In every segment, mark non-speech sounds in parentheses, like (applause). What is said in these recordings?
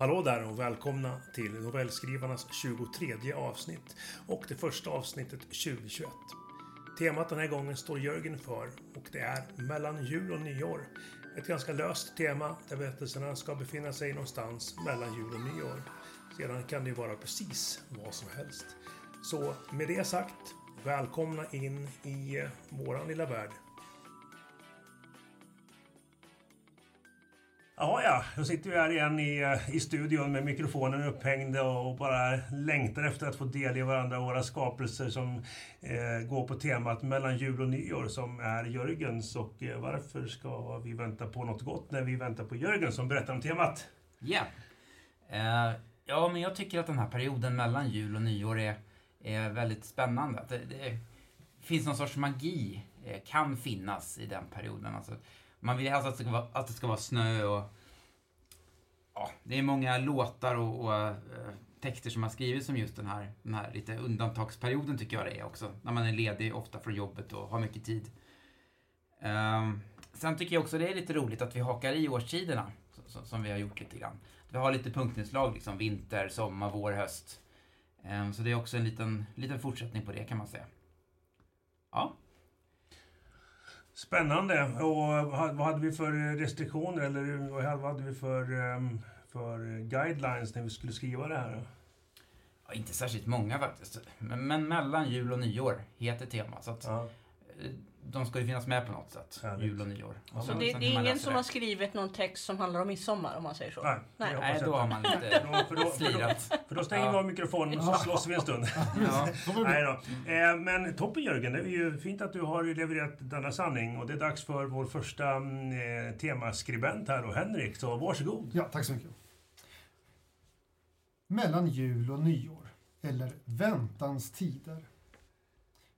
Hallå där och välkomna till novellskrivarnas 23 avsnitt och det första avsnittet 2021. Temat den här gången står Jörgen för och det är mellan jul och nyår. Ett ganska löst tema där berättelserna ska befinna sig någonstans mellan jul och nyår. Sedan kan det ju vara precis vad som helst. Så med det sagt, välkomna in i våran lilla värld. Ja, då sitter vi här igen i, eh, i studion med mikrofonen upphängd och bara längtar efter att få delge varandra våra skapelser som eh, går på temat mellan jul och nyår som är Jörgens. Och eh, varför ska vi vänta på något gott när vi väntar på Jörgen som berättar om temat? Ja. Yeah. Uh, ja, men jag tycker att den här perioden mellan jul och nyår är, är väldigt spännande. Det, det finns någon sorts magi, eh, kan finnas i den perioden. Alltså, man vill helst att det ska vara, att det ska vara snö och... Ja, det är många låtar och, och eh, texter som har skrivits om just den här, den här lite undantagsperioden tycker jag det är också. När man är ledig ofta från jobbet och har mycket tid. Um, sen tycker jag också det är lite roligt att vi hakar i årstiderna, så, som vi har gjort lite grann. Vi har lite punktinslag, liksom vinter, sommar, vår, höst. Um, så det är också en liten, liten fortsättning på det kan man säga. Ja. Spännande. Och vad hade vi för restriktioner eller vad hade vi för, ehm, för guidelines när vi skulle skriva det här? Ja, inte särskilt många faktiskt. Men, men mellan jul och nyår heter tema. Så att, ja. De ska ju finnas med på något sätt. Härligt. Jul och nyår. Och så, så det, det är ingen som det. har skrivit någon text som handlar om midsommar om man säger så? Nej, Nej. Nej då har man lite (laughs) för då, slirat. För då, för då stänger ja. vi av mikrofonen och så slåss vi en stund. Ja. (laughs) Nej då. Eh, men toppen Jörgen, det är ju fint att du har levererat denna sanning och det är dags för vår första mm, eh, temaskribent här och Henrik, så varsågod. Ja, tack så mycket. Mellan jul och nyår, eller väntans tider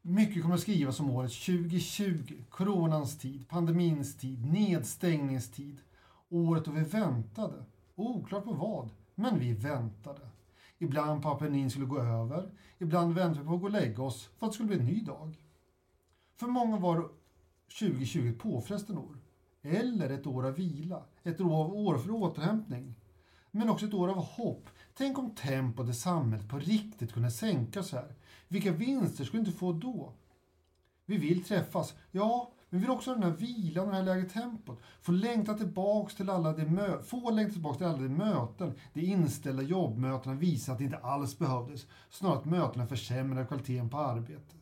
mycket kommer att skrivas om året 2020, coronans tid, pandemins tid, nedstängningstid. Året då vi väntade. Oklart på vad, men vi väntade. Ibland på att pandemin skulle gå över, ibland väntade vi på att gå och lägga oss för att det skulle bli en ny dag. För många var 2020 ett påfrestande år. Eller ett år av vila, ett år för återhämtning. Men också ett år av hopp. Tänk om tempot i samhället på riktigt kunde sänkas här. Vilka vinster skulle du inte få då? Vi vill träffas, ja, men vi vill också ha den här vilan och det här lägre tempot. Få längta tillbaks till alla de mö få längta tillbaks till alla de möten. De inställda jobbmötena visar att det inte alls behövdes. Snarare att mötena försämrade kvaliteten på arbetet.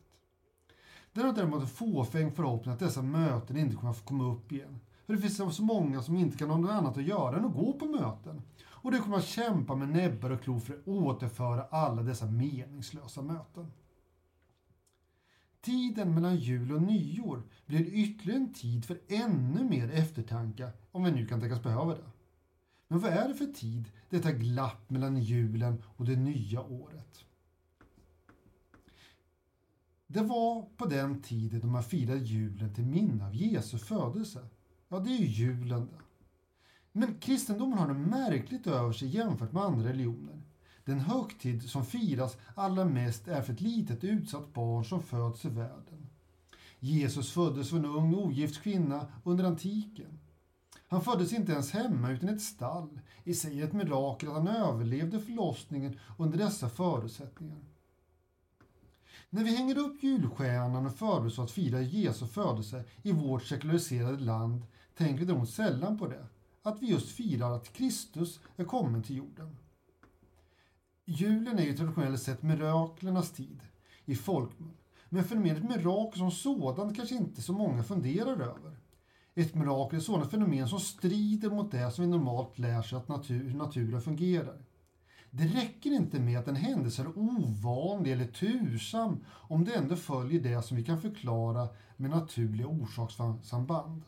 Det är däremot en fåfäng förhoppning att dessa möten inte kommer att komma upp igen. För det finns så många som inte kan ha något annat att göra än att gå på möten. Och du kommer att kämpa med näbbar och klor för att återföra alla dessa meningslösa möten. Tiden mellan jul och nyår blir ytterligare en tid för ännu mer eftertanke, om vi nu kan tänkas behöva det. Men vad är det för tid, detta glapp mellan julen och det nya året? Det var på den tiden då man firade julen till minne av Jesu födelse. Ja, det är ju julen det. Men kristendomen har något märkligt över sig jämfört med andra religioner. Den högtid som firas allra mest är för ett litet utsatt barn som föds i världen. Jesus föddes för en ung ogift kvinna under antiken. Han föddes inte ens hemma utan i ett stall. I sig ett mirakel att han överlevde förlossningen under dessa förutsättningar. När vi hänger upp julstjärnan och förbereder oss att fira Jesu födelse i vårt sekulariserade land tänker vi däremot sällan på det att vi just firar att Kristus är kommen till jorden. Julen är ju traditionellt sett miraklernas tid i folkmun. Men fenomenet mirakel som sådant kanske inte så många funderar över. Ett mirakel är sådant fenomen som strider mot det som vi normalt lär sig att natur, hur naturen fungerar. Det räcker inte med att en händelse är ovanlig eller tursam om det ändå följer det som vi kan förklara med naturliga orsakssamband.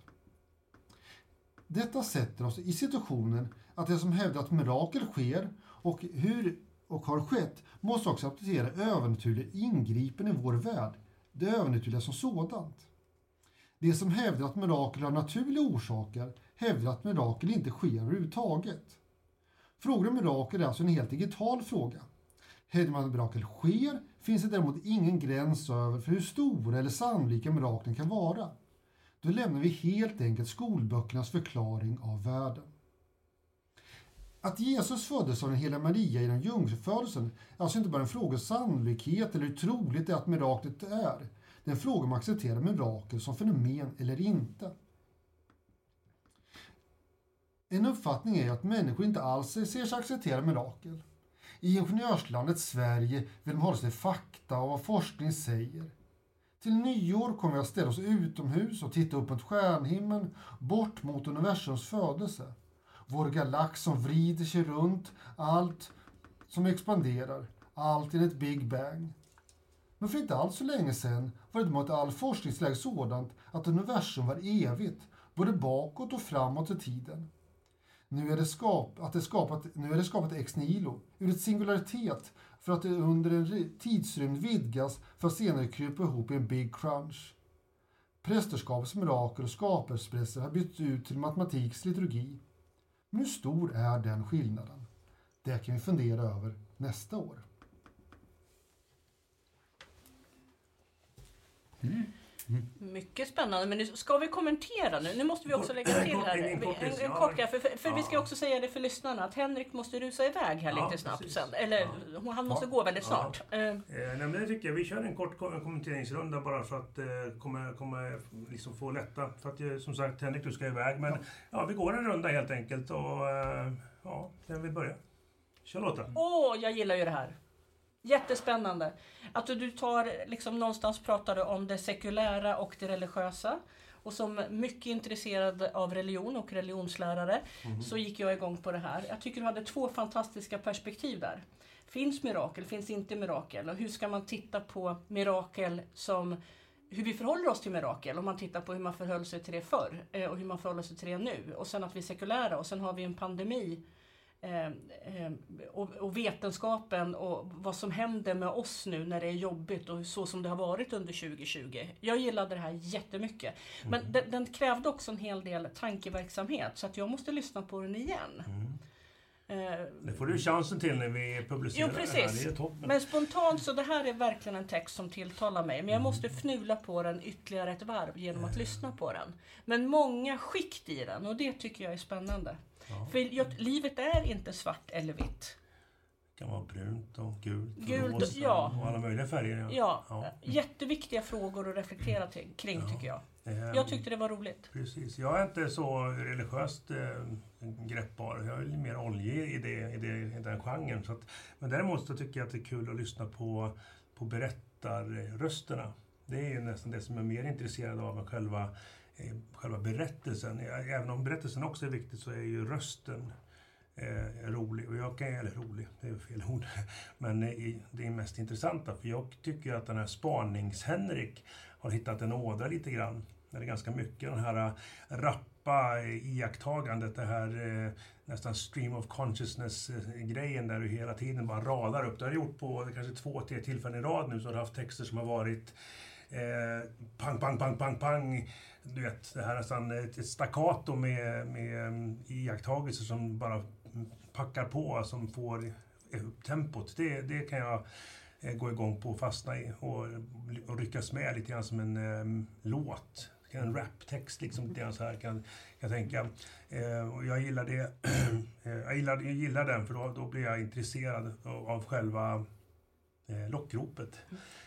Detta sätter oss i situationen att det som hävdar att mirakel sker och hur och har skett måste också applicera övernaturliga ingripen i vår värld, det övernaturliga som sådant. Det som hävdar att mirakel har naturliga orsaker hävdar att mirakel inte sker överhuvudtaget. Frågan om mirakel är alltså en helt digital fråga. Hävdar man att mirakel sker finns det däremot ingen gräns över för hur stora eller sannolika miraklen kan vara. Då lämnar vi helt enkelt skolböckernas förklaring av världen. Att Jesus föddes av den heliga Maria genom jungfrufödelsen är alltså inte bara en fråga om sannolikhet eller hur troligt det är att miraklet är. Det är en fråga om att acceptera mirakel som fenomen eller inte. En uppfattning är att människor inte alls ser sig acceptera mirakel. I ingenjörslandet Sverige vill de hålla sig till fakta och vad forskning säger. Till nyår kommer vi att ställa oss utomhus och titta upp mot stjärnhimlen, bort mot universums födelse. Vår galax som vrider sig runt, allt som expanderar, allt enligt Big Bang. Men för inte alls så länge sedan var det mot all forskningsläge sådant att universum var evigt, både bakåt och framåt i tiden. Nu är det, skap, att det skapat, nu är det skapat ex nihilo, ur ett singularitet, för att det under en tidsrymd vidgas för att senare krypa ihop i en big crunch. Prästerskapets mirakel och skapelseberättelser har bytts ut till matematiks liturgi. Men hur stor är den skillnaden? Det kan vi fundera över nästa år. Mm. Mycket spännande, men nu ska vi kommentera nu? Nu måste vi också lägga till här. En, en, kort för, för, för ja. vi ska också säga det för lyssnarna att Henrik måste rusa iväg här ja, lite snabbt precis. sen. Eller ja. han måste gå väldigt snart. Ja. Eh, nej, men det tycker jag. Vi kör en kort kommenteringsrunda bara för att eh, komma, komma, liksom få lätta. För att eh, som sagt, Henrik du ska iväg. Men ja. vi går en runda helt enkelt och eh, ja, vem vill börja? Kör låten. Åh, jag gillar ju det här. Jättespännande. Att du tar, liksom någonstans pratade om det sekulära och det religiösa. Och som mycket intresserad av religion och religionslärare mm. så gick jag igång på det här. Jag tycker du hade två fantastiska perspektiv där. Finns mirakel, finns inte mirakel? Och hur ska man titta på mirakel som hur vi förhåller oss till mirakel om man tittar på hur man förhöll sig till det förr eh, och hur man förhåller sig till det nu. Och sen att vi är sekulära och sen har vi en pandemi och, och, vetenskapen och vad som händer med oss nu när det är jobbigt och så som det har varit under 2020. Jag gillade det här jättemycket. Men mm. den, den, krävde också en hel del tankeverksamhet så att jag måste lyssna på den igen. Mm. Eh, det får du chansen till när vi publicerar jo, precis. det här. Men spontant så det här är verkligen en text som tilltalar mig. Men jag mm. måste fnula på den ytterligare ett varv genom att lyssna på den. Men många skikt i den och det tycker jag är spännande. Ja. För livet är inte svart eller vitt. Det kan vara brunt och gult, gult och rosa ja. och alla möjliga färger. Ja. Ja. Jätteviktiga frågor att reflektera till, kring ja. tycker jag. Jag tyckte det var roligt. Precis. Jag är inte så religiöst äh, greppbar. Jag är mer oljig i, det, i, det, i den genren. Så att, men däremot så tycker jag att det är kul att lyssna på, på berättarrösterna. Det är nästan det som jag är mer intresserad av än själva själva berättelsen. Även om berättelsen också är viktig så är ju rösten eh, rolig. Och jag kan, eller rolig, det är fel ord. (laughs) Men eh, det är mest intressanta. För jag tycker att den här Spanings-Henrik har hittat en ådra lite grann. Det är ganska mycket den här eh, rappa eh, iakttagandet, det här eh, nästan stream of consciousness-grejen där du hela tiden bara radar upp. Det har du gjort på kanske två, tre tillfällen i rad nu så har du haft texter som har varit eh, pang, pang, pang, pang, pang du vet, det här nästan ett staccato med, med mm, iakttagelser som bara packar på, som får upp tempot. Det, det kan jag eh, gå igång på och fastna i och, och ryckas med lite grann som en um, låt. En raptext liksom lite grann så här kan, jag tänka. Eh, och jag gillar det. (clears throat) Eh, jag, gillar, jag gillar den för då, då blir jag intresserad av, själva lockropet.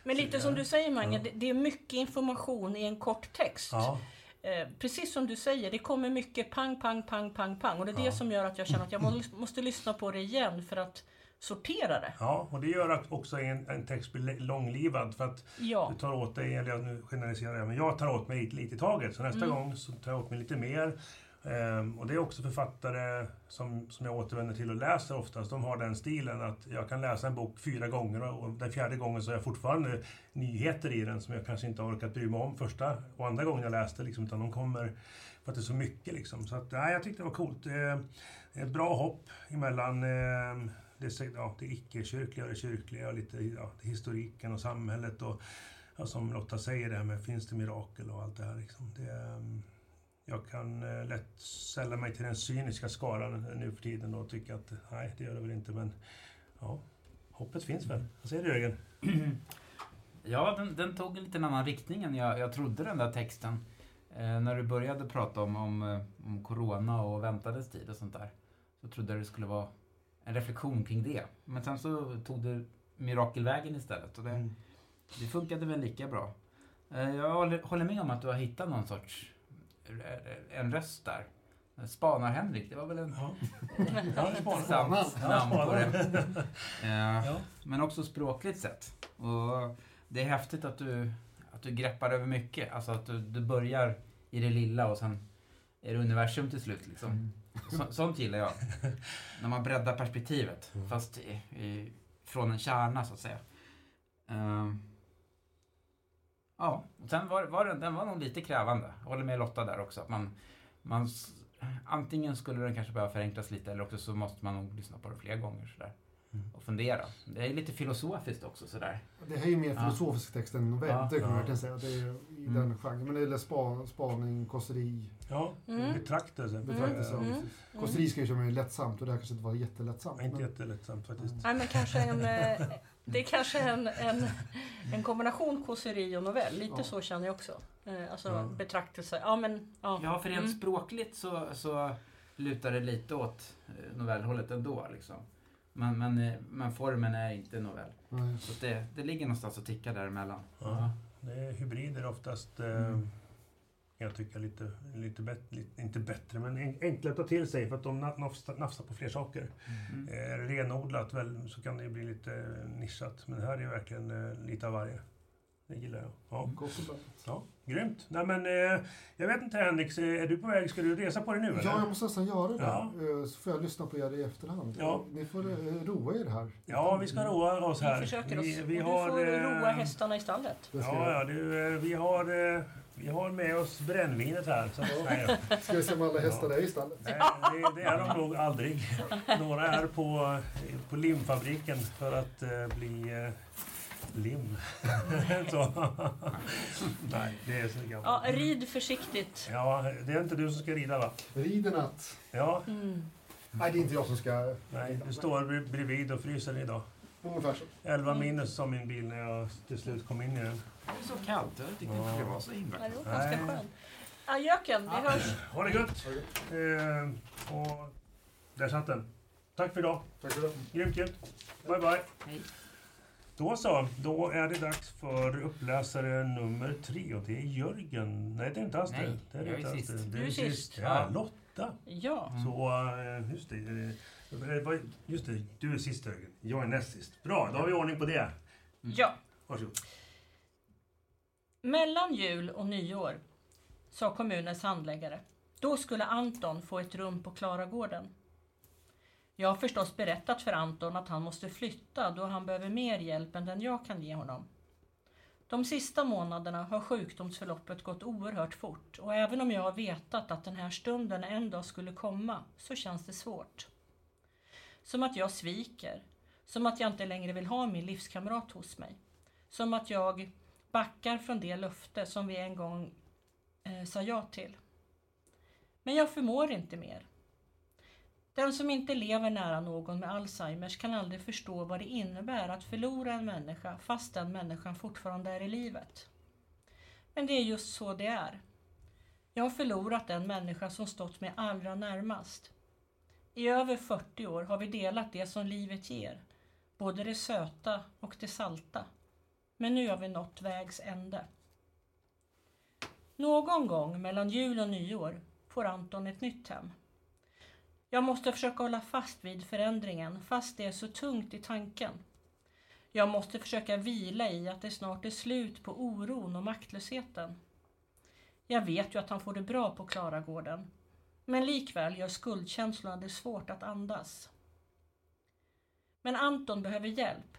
Men lite som du säger Mange, ja. det är mycket information i en kort text. Ja. Eh, precis som du säger, det kommer mycket pang, pang, pang, pang, pang. Och det är ja. det som gör att jag känner att jag måste, (clears throat) måste lyssna på det igen för att sortera det. Ja, och det gör att också en, en text blir långlivad för att ja. du tar åt dig, eller nu generaliserar jag, men jag tar åt mig lite, lite i taget. Så nästa mm. gång så tar jag åt mig lite mer. Ehm, och det är också författare som, som jag återvänder till och läser oftast. De har den stilen att jag kan läsa en bok fyra gånger och den fjärde gången så har jag fortfarande nyheter i den som jag kanske inte har orkat bry mig om första och andra gången jag läste. Liksom, utan de kommer för att det är så mycket. Liksom. Så att, nej, jag tyckte det var coolt. Eh, ett bra hopp emellan ehm, det, ja, det icke-kyrkliga och det kyrkliga och lite ja, historiken och samhället. Och, ja, som Lotta säger, det här med finns det mirakel och allt det här. Liksom. Det, ehm, jag kan eh, lätt sälla mig till den cyniska skaran nu för tiden och tycka att nej, det gör det väl inte, men ja, hoppet finns väl. Vad säger du Jörgen? (clears throat) Ja, den, den, tog en lite annan riktning än jag, jag trodde den där texten. Eh, när du började prata om, om, eh, om Corona och väntades tid och sånt där. så trodde jag det skulle vara en reflektion kring det. Men sen så tog det mirakelvägen istället och det, Mm. det funkade väl lika bra. Eh, Jag håller- håller med om att du har hittat någon sorts en röst där. Spanar-Henrik, det var väl en Ja, (laughs) ja det spanar. sant Ja, namn på det. (laughs) Eh, Ja. Men också språkligt sett. Och det är häftigt att du, att du greppar över mycket. Alltså att du, du börjar i det lilla och sen är det universum till slut. Liksom. Så, sånt gillar jag. När man breddar perspektivet. Mm. Fast i, i, från en kärna så att säga. Ehm, ja, och sen var, var den, den var nog lite krävande. Jag håller med Lotta där också. Att man, man, antingen skulle den kanske behöva förenklas lite eller också så måste man nog lyssna på den fler gånger. Sådär. Mm. Och fundera. Det är lite filosofiskt också sådär. Det här är ju mer Ja. filosofisk text än novell, Ja. det kan man Ja. verkligen säga. Det är i Mm. den genren. Men det gäller spa, spaning, kåseri, Ja, Mm. betraktelse. betraktelse. Mm. Mm. Kåseri ska ju köra mer lättsamt och det här kanske inte var jättelättsamt. Ja, Inte men- jättelättsamt faktiskt. Nej, men kanske en, eh, det är kanske en, en, en kombination kåseri och novell. Lite Ja. så känner jag också. Eh, Alltså Ja. betraktelse. Ja, men ja. Ja, för rent Mm. språkligt så, så lutar det lite åt eh, novellhållet ändå. Liksom. Men, men, eh, men formen är inte novell. Nej. Så det, det ligger någonstans och tickar däremellan. Ja. Det är hybrider oftast. Mm. Jag tycker lite, lite, lite inte bättre, men en, enklare att ta till sig för att de na- nafsar, nafsar på fler saker. Mm. Eh, renodlat väl, så kan det bli lite nischat. Men här är ju verkligen eh, lite av varje. Det gillar jag. Ja, blandat. ja grymt. Nej, men, eh, jag vet inte Henrik, eh, är du på väg? Ska du resa på dig nu eller? Ja, jag måste nästan göra det. Ja. Eh, Så får jag lyssna på er i efterhand. Ja. Ni får eh, roa er här. Ja, vi ska roa oss här. Vi försöker oss. Vi, vi och har, du får eh, roa hästarna i stallet. Ja, ja du, eh, vi, har, eh, vi har med oss brännvinet här. Så, nej, ska vi se om alla hästar är i stallet. nej, det, det är de nog aldrig. Några är på, på limfabriken för att eh, bli eh, lim. (laughs) så. nej, det är så Ja, gammalt. rid försiktigt. Ja, det är inte du som ska rida va? Rid natt. Ja, Mm. Nej, det är inte jag som ska... nej, du står bred- bredvid och fryser idag. Ungefär så. 11 minus som min bil när jag till slut kom in i den. Det är så kallt. Jag tyckte inte det var så himla det kallt. var ganska Nej. skönt. Ajöken, vi hörs. Ha det gött! Eh, och där satt den. Tack för idag. Tack för det. Grymt, grymt. Bye, bye. Hej. Då så, då är det dags för uppläsare nummer tre och det är Jörgen. Nej, det är inte alls Nej, det. det. är jag är inte alls sist. det. Det Du är är sist. sist. Ja. Lotta. Ja. Mm. Så, eh, just det. eh, vad- Just det, du är sist Jörgen. Jag är näst sist. Bra, då har vi ordning på det. Ja. Varsågod. Mellan jul och nyår, sa kommunens handläggare. Då skulle Anton få ett rum på Klaragården. Jag har förstås berättat för Anton att han måste flytta då han behöver mer hjälp än den jag kan ge honom. De sista månaderna har sjukdomsförloppet gått oerhört fort och även om jag har vetat att den här stunden en dag skulle komma så känns det svårt. Som att jag sviker. Som att jag inte längre vill ha min livskamrat hos mig. Som att jag backar från det löfte som vi en gång eh, sa ja till. Men jag förmår inte mer. Den som inte lever nära någon med Alzheimers kan aldrig förstå vad det innebär att förlora en människa fast den människan fortfarande är i livet. Men det är just så det är. Jag har förlorat den människa som stått mig allra närmast. I över 40 år har vi delat det som livet ger, både det söta och det salta. Men nu har vi nått vägs ände. Någon gång mellan jul och nyår får Anton ett nytt hem. Jag måste försöka hålla fast vid förändringen fast det är så tungt i tanken. Jag måste försöka vila i att det snart är slut på oron och maktlösheten. Jag vet ju att han får det bra på Klaragården. Men likväl gör skuldkänslorna det svårt att andas. Men Anton behöver hjälp.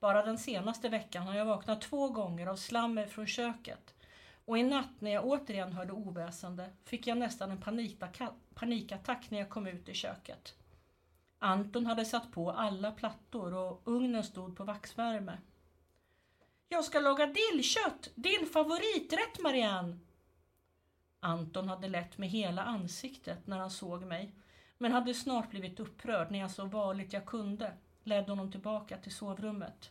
Bara den senaste veckan har jag vaknat två gånger av slammer från köket. Och i natt när jag återigen hörde oväsende fick jag nästan en panikattack när jag kom ut i köket. Anton hade satt på alla plattor och ugnen stod på vaxvärme. Jag ska laga dillkött, din favoriträtt Marianne! Anton hade lett med hela ansiktet när han såg mig, men hade snart blivit upprörd när jag så varligt jag kunde ledde honom tillbaka till sovrummet.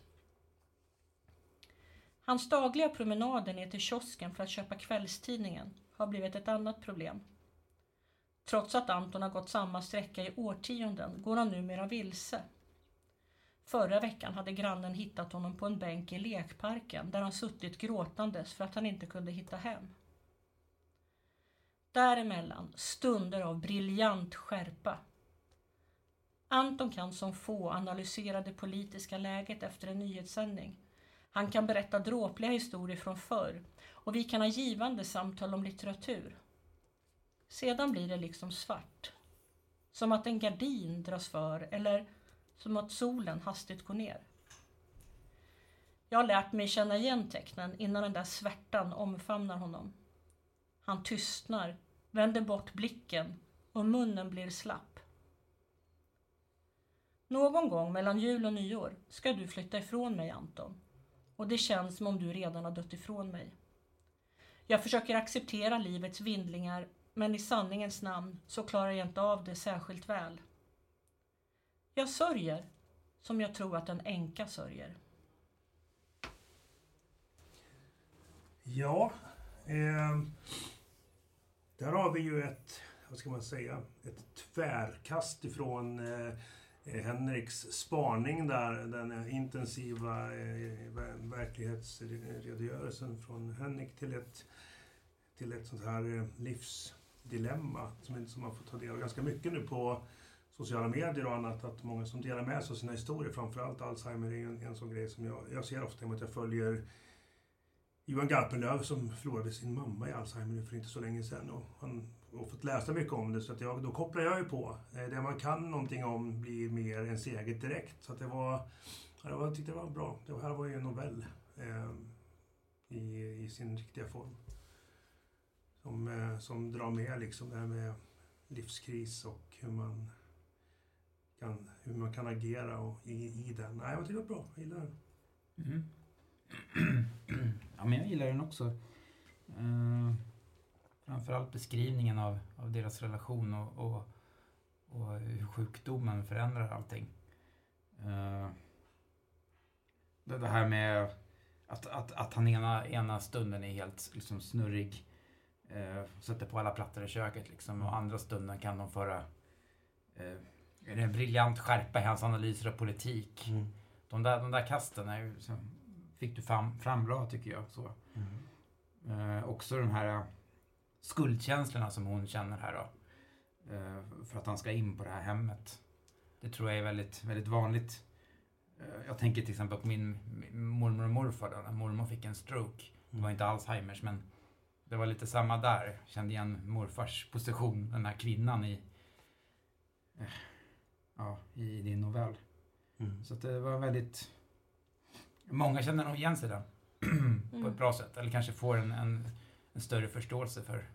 Hans dagliga promenader ner till kiosken för att köpa kvällstidningen har blivit ett annat problem. Trots att Anton har gått samma sträcka i årtionden går han numera vilse. Förra veckan hade grannen hittat honom på en bänk i lekparken där han suttit gråtandes för att han inte kunde hitta hem. Däremellan stunder av briljant skärpa. Anton kan som få analysera det politiska läget efter en nyhetssändning. Han kan berätta dråpliga historier från förr och vi kan ha givande samtal om litteratur. Sedan blir det liksom svart. Som att en gardin dras för eller som att solen hastigt går ner. Jag har lärt mig känna igen tecknen innan den där svärtan omfamnar honom. Han tystnar, vänder bort blicken och munnen blir slapp. Någon gång mellan jul och nyår ska du flytta ifrån mig, Anton. Och det känns som om du redan har dött ifrån mig. Jag försöker acceptera livets vindlingar men i sanningens namn så klarar jag inte av det särskilt väl. Jag sörjer som jag tror att en änka sörjer. Ja, eh, där har vi ju ett, vad ska man säga, ett tvärkast ifrån eh, Eh, Henriks spaning där, den intensiva eh, verklighetsredogörelsen från Henrik till ett, till ett sånt här eh, livsdilemma som, som man får ta del av ganska mycket nu på sociala medier och annat, att många som delar med sig av sina historier, framförallt Alzheimer är en, en sån grej som jag, jag ser ofta i att jag följer Johan Garpenlöv som förlorade sin mamma i Alzheimer för inte så länge sedan. Och han och fått läsa mycket om det så att jag, då kopplar jag ju på. Eh, det man kan någonting om blir mer ens eget direkt. Så att det var, jag tyckte det var bra. Det här var ju en novell eh, i, i sin riktiga form. Som, eh, som drar med liksom det här med livskris och hur man kan, hur man kan agera och, i, i den. Nej, jag tyckte det var bra. Jag gillar den. Mm. (clears throat) ja, men jag gillar den också. Uh, framförallt beskrivningen av, av deras relation och, och, och hur sjukdomen förändrar allting. Uh, det, det här med att, att, att han ena, ena stunden är helt liksom, snurrig, uh, sätter på alla plattor i köket liksom, och andra stunden kan de föra uh, är det en briljant skärpa i hans analyser av politik. Mm. De, där, de där kasten är, fick du fram, fram bra tycker jag. Så. Mm. Eh, också de här skuldkänslorna som hon känner här då. Eh, för att han ska in på det här hemmet. Det tror jag är väldigt, väldigt vanligt. Eh, jag tänker till exempel på min, mormor och morfar då, när mormor fick en stroke. Det var inte Alzheimers men det var lite samma där. Kände igen morfars position, den här kvinnan i eh, ja, i din novell. Mm. Så det var väldigt... Många känner nog igen sig där (clears throat) på ett mm. bra sätt. Eller kanske får en, en, en större förståelse för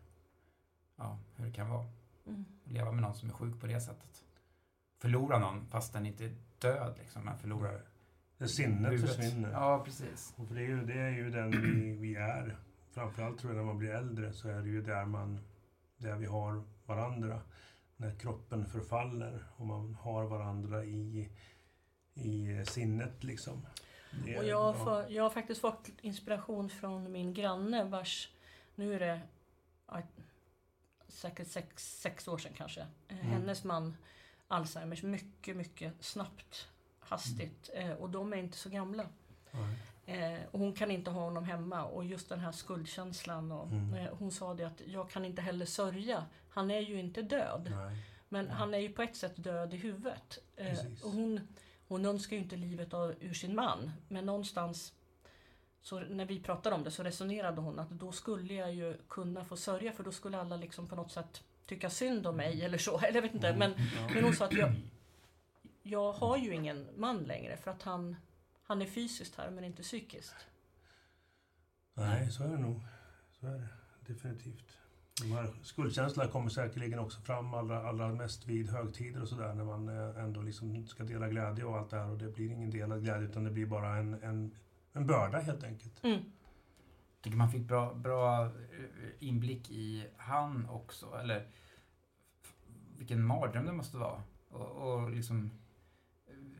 ja, hur det kan vara. Mm. Att leva med någon som är sjuk på det sättet. Förlora någon fast den inte är död liksom, men förlorar det sinnet huvudet. försvinner. Ja, precis. Och för det, är ju, det är ju den vi, vi är. Framförallt tror jag när man blir äldre så är det ju där man, där vi har varandra när kroppen förfaller och man har varandra i, i sinnet liksom. Det, och jag, får, ja. jag har faktiskt fått inspiration från min granne vars, nu är det säkert sex, sex år sedan kanske, eh, mm. hennes man Alzheimers mycket, mycket snabbt, hastigt mm. Eh, och de är inte så gamla. Eh, och hon kan inte ha honom hemma och just den här skuldkänslan. Och, mm. hon sa det att jag kan inte heller sörja. Han är ju inte död. Nej. Men Nej. han är ju på ett sätt död i huvudet. Och hon, hon önskar ju inte livet av, ur sin man. Men någonstans så när vi pratade om det så resonerade hon att då skulle jag ju kunna få sörja för då skulle alla liksom på något sätt tycka synd om mig mm. eller så. (laughs) Eller jag vet inte. Mm. Men, men hon sa att jag, jag har ju ingen man längre för att han han är fysiskt här men inte psykiskt. Nej, så är det nog. Så är det definitivt. De här skuldkänslorna kommer säkerligen också fram allra, allra mest vid högtider och sådär när man eh, ändå liksom ska dela glädje och allt det här och det blir ingen delad glädje utan det blir bara en, en, en börda helt enkelt. Mm. Jag tycker man fick bra, bra eh, inblick i han också, eller vilken mardröm det måste vara. Och, och liksom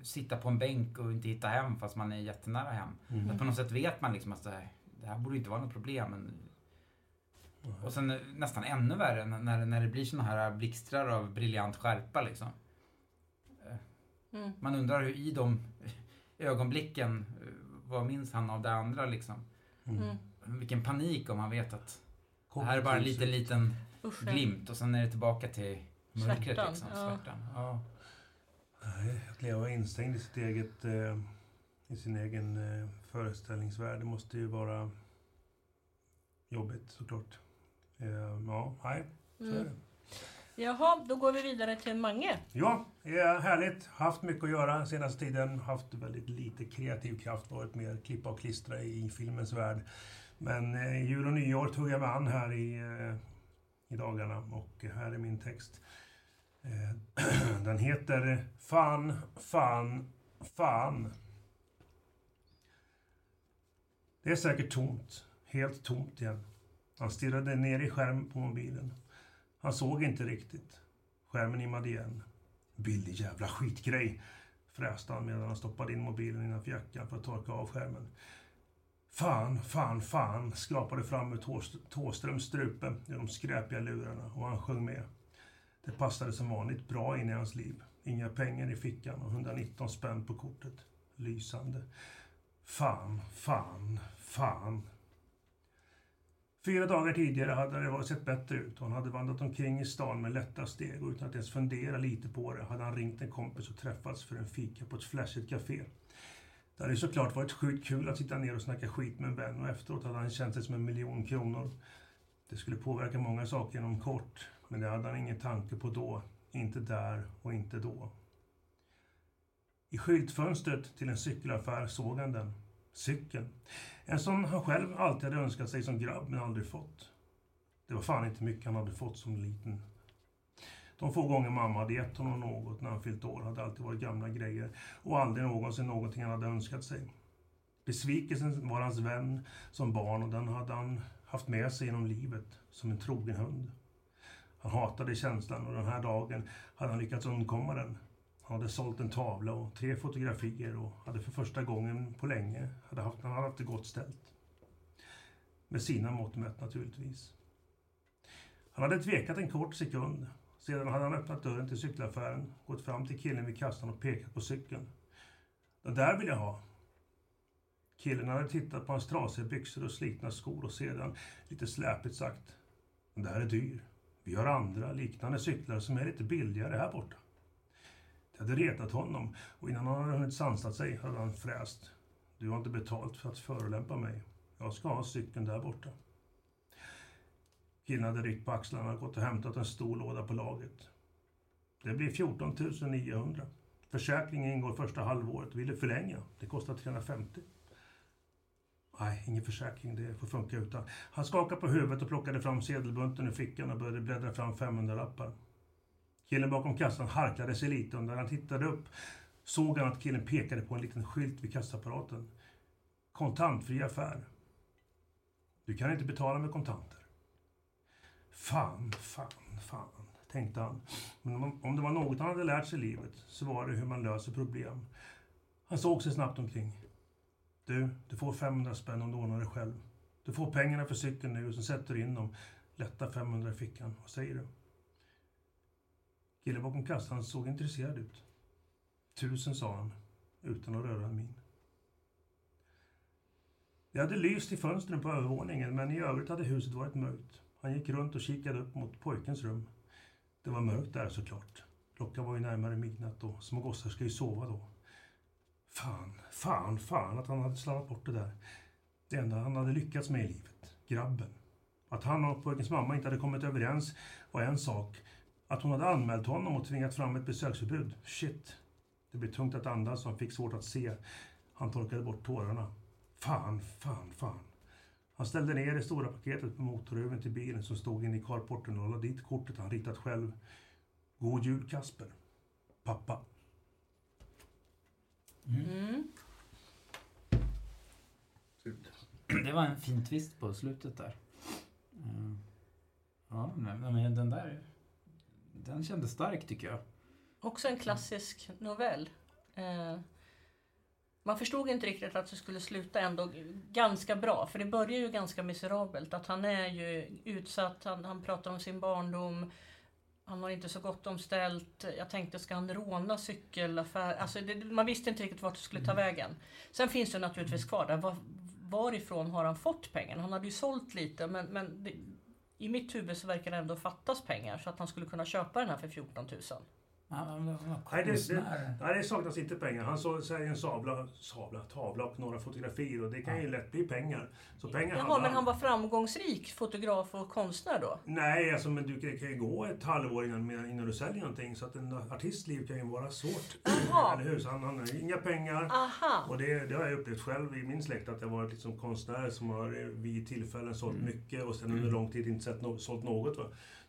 sitta på en bänk och inte hitta hem fast man är jättenära hem. Mm. Men på något sätt vet man liksom att det här, det här borde inte vara något problem. Men Och sen eh, nästan ännu värre när- när, det blir såna här blixtrar av briljant skärpa liksom. Eh, Mm. Man undrar hur i de (laughs) ögonblicken, eh, vad minns han av det andra liksom? Mm. Vilken panik om man vet att det här är bara en liten, liten Usch, glimt och sen är det tillbaka till mörkret Svärtan, liksom. ja. Svärtan. Ja. Nej, att leva instängd i sitt eget, eh, i sin egen eh, föreställningsvärld, det måste ju vara jobbigt såklart. Eh, ja, nej, så är Mm. Jaha, då går vi vidare till Mange. Ja, härligt. Haft mycket att göra senaste tiden. Haft väldigt lite kreativ kraft. Varit mer klippa och klistra i filmens värld. Men eh, jul och nyår tog jag mig an här i, eh, i dagarna och här är min text. Eh, (clears throat) den heter Fan, fan, fan. Det är säkert tomt. Helt tomt igen. Han stirrade ner i skärmen på mobilen. Han såg inte riktigt. Skärmen immade igen. Billig jävla skitgrej, fräste han medan han stoppade in mobilen innanför jackan för att torka av skärmen. Fan, fan, fan, skrapade fram ur Tåströms strupe i de skräpiga lurarna och han sjöng med. Det passade som vanligt bra in i hans liv. Inga pengar i fickan och 119 spänn på kortet. Lysande. Fan, fan, fan. Fyra dagar tidigare hade det sett bättre ut. Hon hade vandrat omkring i stan med lätta steg och utan att ens fundera lite på det hade han ringt en kompis och träffats för en fika på ett flashigt café. Det hade ju såklart varit sjukt kul att sitta ner och snacka skit med en vän och efteråt hade han känt sig som en miljon kronor. Det skulle påverka många saker inom kort, men det hade han ingen tanke på då. Inte där och inte då. I skyltfönstret till en cykelaffär såg han den. Cykeln. En sån han själv alltid hade önskat sig som grabb men aldrig fått. Det var fan inte mycket han hade fått som liten. De få gånger mamma hade gett honom något när han fyllt år hade alltid varit gamla grejer och aldrig någonsin någonting han hade önskat sig. Besvikelsen var hans vän som barn och den hade han haft med sig genom livet som en trogen hund. Han hatade känslan och den här dagen hade han lyckats undkomma den. Han hade sålt en tavla och tre fotografier och hade för första gången på länge hade haft, han hade haft det gott ställt. Med sina mått mätt naturligtvis. Han hade tvekat en kort sekund. Sedan hade han öppnat dörren till cykelaffären, gått fram till killen vid kassan och pekat på cykeln. Den där vill jag ha. Killen hade tittat på hans trasiga byxor och slitna skor och sedan lite släpigt sagt. Den där är dyr. Vi har andra liknande cyklar som är lite billigare här borta. Det hade retat honom och innan han hade hunnit sansat sig hade han fräst. Du har inte betalt för att förolämpa mig. Jag ska ha cykeln där borta. Killen hade ryckt på axlarna och gått och hämtat en stor låda på laget. Det blir 14 900. Försäkringen ingår första halvåret. Vill du förlänga? Det kostar 350. Nej, ingen försäkring. Det får funka utan. Han skakade på huvudet och plockade fram sedelbunten ur fickan och började bläddra fram 500-lappar. Killen bakom kassan harklade sig lite och när han tittade upp såg han att killen pekade på en liten skylt vid kassaapparaten. Kontantfri affär. Du kan inte betala med kontanter. Fan, fan, fan, tänkte han. Men om, om det var något han hade lärt sig i livet så var det hur man löser problem. Han såg sig snabbt omkring. Du, du får 500 spänn om du ordnar det själv. Du får pengarna för cykeln nu och så sätter du in dem. Lätta 500 i fickan. Vad säger du? Killen bakom kassan såg intresserad ut. Tusen, sa han, utan att röra en min. Det hade lyst i fönstren på övervåningen, men i övrigt hade huset varit mörkt. Han gick runt och kikade upp mot pojkens rum. Det var mörkt där såklart. Klockan var ju närmare midnatt och små gossar ska ju sova då. Fan, fan, fan att han hade slarvat bort det där. Det enda han hade lyckats med i livet. Grabben. Att han och pojkens mamma inte hade kommit överens var en sak. Att hon hade anmält honom och tvingat fram ett besöksförbud. Shit. Det blev tungt att andas och han fick svårt att se. Han torkade bort tårarna. Fan, fan, fan. Han ställde ner det stora paketet på motorhuven till bilen som stod inne i carporten och lade dit kortet han ritat själv. God jul Kasper. Pappa. Mm. Det var en fin twist på slutet där. Mm. Ja, men den där... Den kändes stark tycker jag. Också en klassisk novell. Eh, man förstod inte riktigt att det skulle sluta ändå ganska bra. För det börjar ju ganska miserabelt. Att han är ju utsatt, han, han pratar om sin barndom. Han har inte så gott om ställt. Jag tänkte, ska han råna cykelaffär? Alltså det, man visste inte riktigt vart det skulle ta Mm. vägen. Sen finns det naturligtvis kvar där. Var, varifrån har han fått pengarna? Han hade ju sålt lite men, men det, i mitt huvud så verkar det ändå fattas pengar så att han skulle kunna köpa den här för 14 000. Han han var Nej, det, det, konstnär. nej, det saknas inte pengar. Han såg sig en sabla, sabla, tavla och några fotografier och det kan ju lätt bli pengar. Så pengar Jaha, hade men han var framgångsrik fotograf och konstnär då? Nej, alltså, men du kan kan ju gå ett halvår innan, innan du säljer någonting. Så att en artistliv kan ju vara svårt. Jaha. (clears throat) Eller hur? Så han, han har inga pengar. Aha! Och det, det har jag upplevt själv i min släkt, att jag varit liksom konstnärer som har eh, vid tillfällen sålt Mm. mycket och sen under lång tid inte sett no sålt något. Va?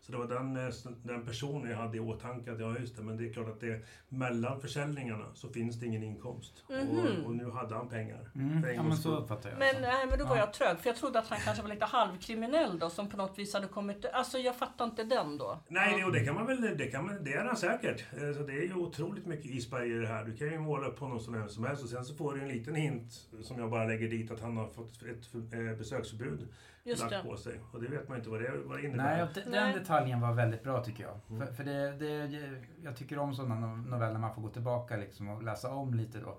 Så det var den, eh, den personen jag hade i åtanke, att ja just det, men det är klart att det mellan försäljningarna så finns det ingen inkomst. Mhm. Och, och nu hade han pengar. Mm. För Ja, men så uppfattar jag Men, nej, men då var Ja. jag trög, för jag trodde att han kanske var lite halvkriminell då, som på något vis hade kommit... Alltså jag fattar inte den då. Nej, det, och det kan man väl, det, kan man, det är han säkert. Eh, Så det är ju otroligt mycket isberg i det här. Du kan ju måla upp honom som vem som helst och sen så får du en liten hint som jag bara lägger dit att han har fått ett eh, besöksförbud Just lagt det. på sig. Och det vet man inte vad det, vad det innebär. Nej, den Nej. detaljen var väldigt bra tycker jag. Mm. För, för det, det, jag tycker om sådana no- noveller man får gå tillbaka liksom och läsa om lite då.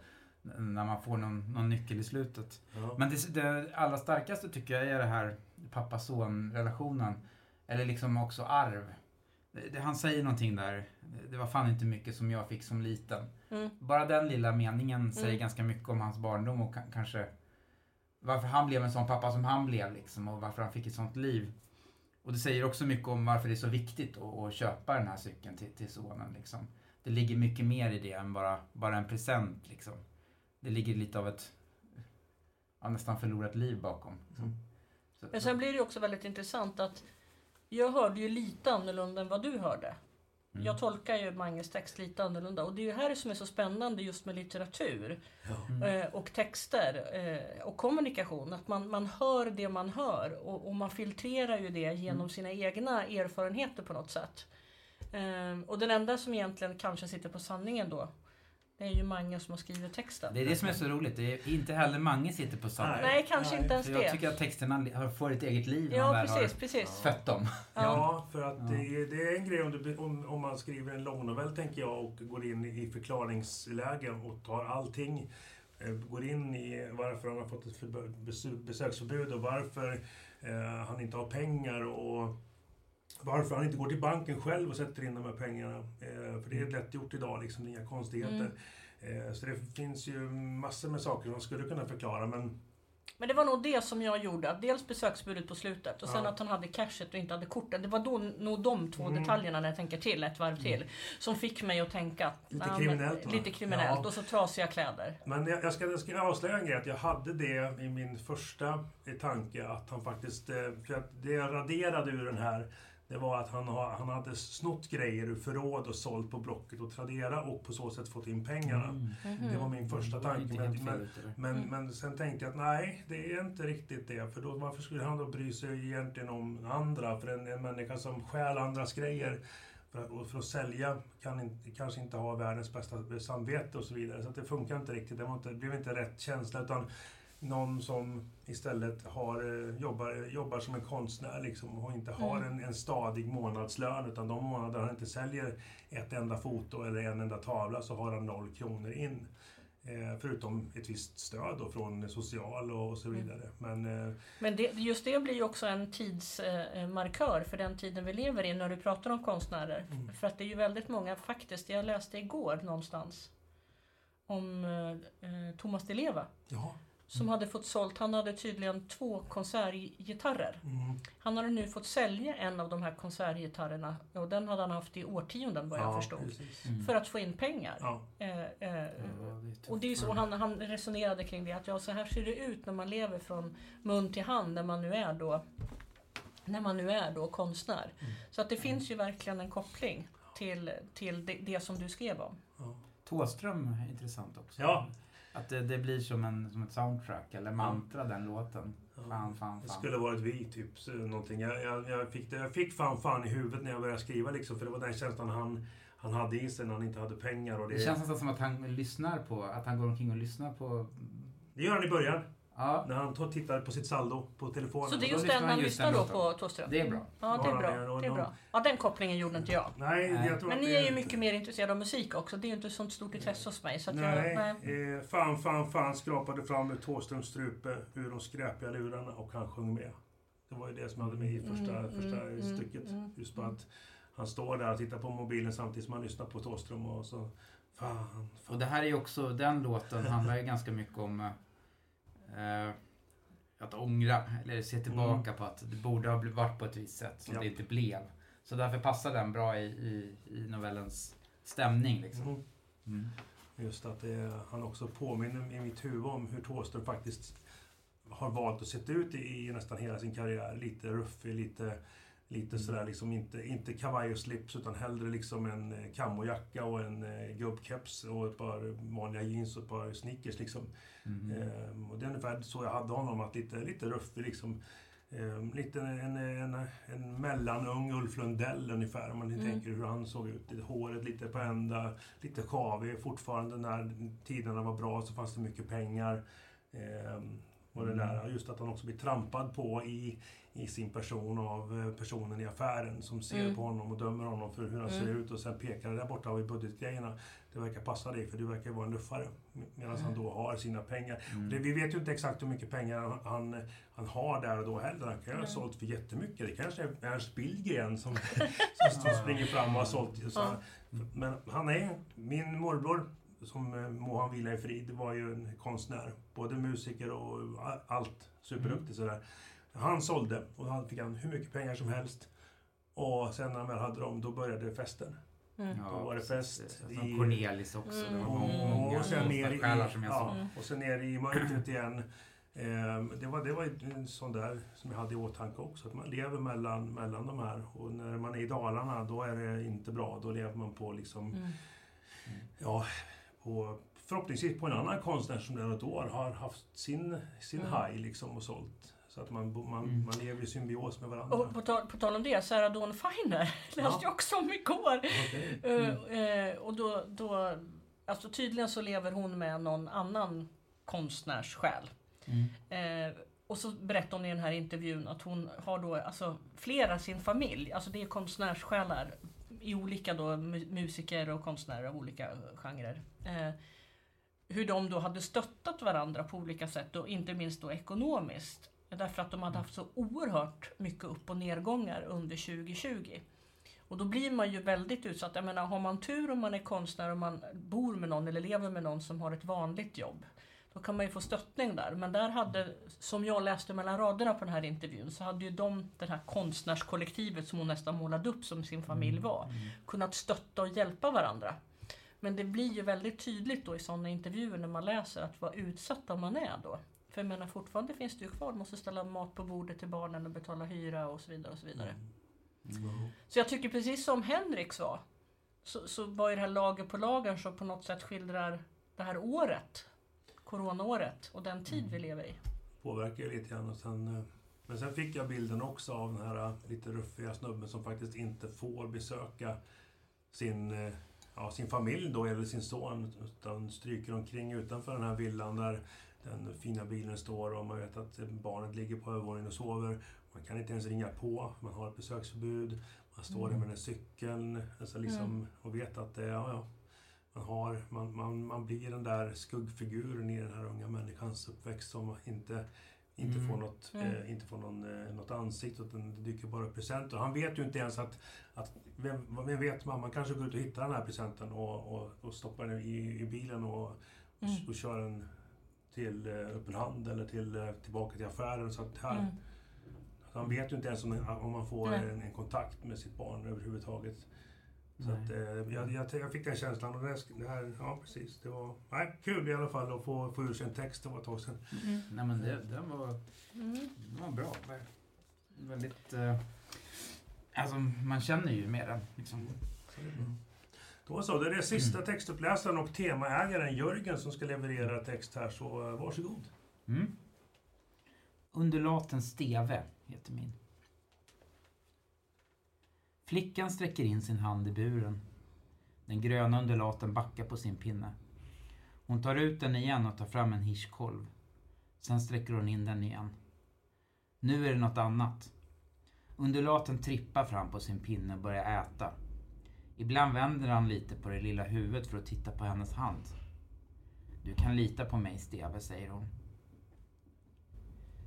När man får någon, någon nyckel i slutet. Ja. Men det, det allra starkaste tycker jag är det här pappa-son-relationen. Eller liksom också arv. Det, han säger någonting där. Det- var fan inte mycket som jag fick som liten. Mm. Bara den lilla meningen säger Mm. ganska mycket om hans barndom och ka- kanske varför han blev en sån pappa som han blev liksom och varför han fick ett sånt liv. Och det säger också mycket om varför det är så viktigt att, att köpa den här cykeln till, till sonen liksom. Det ligger mycket mer i det än bara, bara en present liksom. Det ligger lite av ett ja, nästan förlorat liv bakom. Liksom. Mm. Så, Men sen blir det också väldigt intressant att jag hörde ju lite annorlunda än vad du hörde. Mm. Jag tolkar ju Manges text lite annorlunda och det är ju här som är så spännande just med litteratur. Mm. och texter eh, och kommunikation. Att man, man hör det man hör och, och man filtrerar ju det genom Mm. sina egna erfarenheter på något sätt. Eh, och den enda som egentligen kanske sitter på sanningen då, det är ju Mange som har skrivit texten. Det är det som är så roligt. Det är inte heller Mange sitter på samma. Nej. Kanske Nej, inte ens jag det. tycker att texterna har- får ett eget liv när Ja, man precis, har precis. fött dem. Ja. Ja, för att Ja. Det, är, det är en grej om, du, om, om man skriver en långnovell, tänker jag, och går in i förklaringsläge och tar allting. eh, Går in i varför han har fått ett förb- besö- besöksförbud och varför eh, han inte har pengar och varför han inte går till banken själv och sätter in de här pengarna. Eh, för det är lätt gjort idag, liksom, inga konstigheter. Eh, så det finns ju massor med saker man skulle kunna förklara, men Men det var nog det som jag gjorde. Att dels besöksbudet på slutet och sen Ja. att han hade cashet och inte hade korten. Det var då, nog de två Mm. detaljerna när jag tänker till ett varv till. Som fick mig att tänka att, Lite men- kriminellt, va? Lite kriminellt. Ja. Och så trasiga kläder. Men jag, jag, ska, jag ska avslöja en grej, att jag hade det i min första tanke att han faktiskt... eh, För att det jag raderade ur den här, det var att han, har, han hade snott grejer ur förråd och sålt på Blocket och Tradera och på så sätt fått in pengarna. Mm. Mhm. Det var min första tanke. Men, men, men, Mm. men sen tänkte jag att nej, det är inte riktigt det. För då, varför skulle han då bry sig egentligen om andra? För en, en människa som stjäl andras grejer för, för att sälja kan inte, kanske inte ha världens bästa samvete och så vidare. Så att det funkar inte riktigt. Det, var inte, det blev inte rätt känsla. Utan någon som istället har, eh, jobbar, jobbar som en konstnär liksom, och inte har Mm. en, en stadig månadslön. Utan de månader han inte säljer ett enda foto eller en enda tavla så har han noll kronor in. Eh, förutom ett visst stöd då från social och, så Mm. vidare. Men eh, Men det, just det blir ju också en tidsmarkör för den tiden vi lever i när du pratar om konstnärer. Mm. För att det är ju väldigt många, faktiskt, jag läste igår någonstans om eh, eh, Thomas Di Leva. ja. Som hade fått sålt, han hade tydligen två konsertgitarrer. Mm, Han hade nu fått sälja en av de här konsertgitarrerna och den hade han haft i årtionden vad jag ja, förstod. Mm. För att få in pengar. Ja. Eh, eh, Ja, det och det är så han, han resonerade kring det att ja, så här ser det ut när man lever från mun till hand när man nu är då när man nu är då konstnär. Mm. Så att det finns ju verkligen en koppling till, till det, det som du skrev om. Ja. Thåström är intressant också. Ja. Att det, det blir som, en, som ett soundtrack eller mantra den låten. Fan, fan, Det fan. skulle varit vi, typ. så Någonting. Jag, jag, jag, fick det, jag fick fan fan i huvudet när jag började skriva liksom, för det var den känslan han, han hade i sig när han inte hade pengar. Och det, Det känns nästan som att han lyssnar på, att han går omkring och lyssnar på... det gör han i början. Ja, När han tar- tittar på sitt saldo på telefonen. Så det är just den han lyssnar då på Thåström? det är bra. Ja, det är bra. och Det är bra. Ja, den kopplingen gjorde inte jag. Nej, Nej. jag tror Men ni är ju mycket mer intresserade av musik också. Det är ju inte sånt stort intresse hos mig. Så att Nej, jag, nej. Eh, fan, fan, fan skrapade fram ur Thåströms strupe ur de skräpiga lurarna och han sjöng med. Det var ju det som jag hade med i första, Mm, första mm, mm, stycket. mm, Just på att han står där och tittar på mobilen samtidigt som han lyssnar på Thåström och så... Fan, Och fan. det här är ju också, den låten handlar ju ganska mycket om eh, att ångra, eller se tillbaka på att det borde ha varit på ett visst sätt som Ja. det inte blev. Så därför passar den bra i, i, i novellens stämning liksom. Mm. Mm. Just att det, han också påminner i mitt huvud om hur Thåström faktiskt har valt att se ut i, i nästan hela sin karriär. Lite ruffig, lite, lite sådär liksom inte, inte kavaj och slips utan hellre liksom en eh, kamojacka och en eh, gubbkeps och ett par vanliga jeans och ett par sneakers liksom. Mm. Ehm, och det är ungefär så jag hade honom, att lite, lite ruffig liksom. Ehm, lite en, en, en mellanung Ulf Lundell ungefär, om man Mm. tänker hur han såg ut. Håret lite på ända, lite kavig. Fortfarande när tiderna var bra så fanns det mycket pengar. Ehm, och det Mm. där, just att han också blir trampad på i, i sin person av eh, personen i affären som ser Mm. på honom och dömer honom för hur han Mm. ser ut och sen pekar där borta har vi budgetgrejerna. Det verkar passa dig för du verkar vara en luffare. Medan han då har sina pengar. Mm. Det, vi vet ju inte exakt hur mycket pengar han, han, han har där och då heller. Han kan ju ha Nej. sålt för jättemycket. Det kanske är Ernst Billgren som, (laughs) som, som springer fram och har sålt. Så. Men han är, min morbror, som eh, må han vila i frid, var ju en konstnär. Både musiker och allt. Superduktig sådär. Han sålde och han fick han hur mycket pengar som helst. Och sen när han väl hade dem, då började festen. Mm. Då var det precis. fest Som i- Cornelis också. Det var Mm. må- många Och sen ner i, själar som jag ja. Mm. och sen ner i mörkret igen. Ehm, det, var, det var en sån där som jag hade i åtanke också, att man lever mellan, mellan de här. Och när man är i Dalarna, då är det inte bra. Då lever man på liksom, Mm. ja, på, förhoppningsvis på en annan konstnär som där ett år har haft sin, sin Mm. haj liksom och sålt. Så att man, man, Mm. man lever i symbios med varandra. Och på tal, på tal om det, Sarah Dawn Finer (laughs) läste Ja. jag också om igår. Okej. Eh, eh, och då, då, alltså tydligen så lever hon med någon annan konstnärssjäl. Mm. Eh, och så berättar hon i den här intervjun att hon har då alltså flera sin familj, alltså det är konstnärssjälar i olika då mu- musiker och konstnärer av olika genrer. Eh, hur de då hade stöttat varandra på olika sätt och inte minst då ekonomiskt. Därför att de hade haft så oerhört mycket upp och nedgångar under 2020. Och då blir man ju väldigt utsatt. Jag menar, har man tur om man är konstnär och man bor med någon eller lever med någon som har ett vanligt jobb. Då kan man ju få stöttning där. Men där hade, som jag läste mellan raderna på den här intervjun, så hade ju de, det här konstnärskollektivet som hon nästan målade upp som sin familj var, kunnat stötta och hjälpa varandra. Men det blir ju väldigt tydligt då i sådana intervjuer när man läser att vad utsatta man är då. För jag menar fortfarande finns det ju kvar, man måste ställa mat på bordet till barnen och betala hyra och så vidare. och så vidare. Mm. Så jag tycker precis som Henrik sa, så, så var ju det här lager på lager som på något sätt skildrar det här året, coronaåret och den tid vi lever i. påverkar ju lite grann. Och sen, eh, men sen fick jag bilden också av den här eh, lite ruffiga snubben som faktiskt inte får besöka sin, eh, ja, sin familj då, eller sin son, utan stryker omkring utanför den här villan där den fina bilen står och man vet att barnet ligger på övervåningen och sover. Man kan inte ens ringa på, man har ett besöksförbud. Man står där Mm. med den cykeln alltså liksom, och vet att det, ja, ja, man, har, man, man, man blir den där skuggfiguren i den här unga människans uppväxt som inte, inte Mm. får, något, Mm. eh, inte får någon, eh, något ansikte utan det dyker bara upp presenter. Han vet ju inte ens att, att vem, vem vet, mamma kanske går ut och hittar den här presenten och, och, och stoppar den i, i bilen och, och, Mm. och kör den till eh, öppen hand eller till, eh, tillbaka till affären. Så att här, Mm. så han vet ju inte ens om, om man får en, en kontakt med sitt barn överhuvudtaget. Så att, eh, jag, jag, jag fick den känslan och det, här, ja precis, det var nej, kul i alla fall att få, få ur sig en text, det var ett tag sedan. Mm. Nej men det, den, var, Mm. den var bra. Väldigt... Eh, alltså man känner ju med den. Liksom. Så det är bra. Då så, det är det sista textuppläsaren och temaägaren Jörgen som ska leverera text här, så eh, varsågod. Mm. Undulatens steve heter min. Flickan sträcker in sin hand i buren. Den gröna undulaten backar på sin pinne. Hon tar ut den igen och tar fram en hirschkolv. Sen sträcker hon in den igen. Nu är det något annat. Undulaten trippar fram på sin pinne och börjar äta. Ibland vänder han lite på det lilla huvudet för att titta på hennes hand. Du kan lita på mig, Steve, säger hon.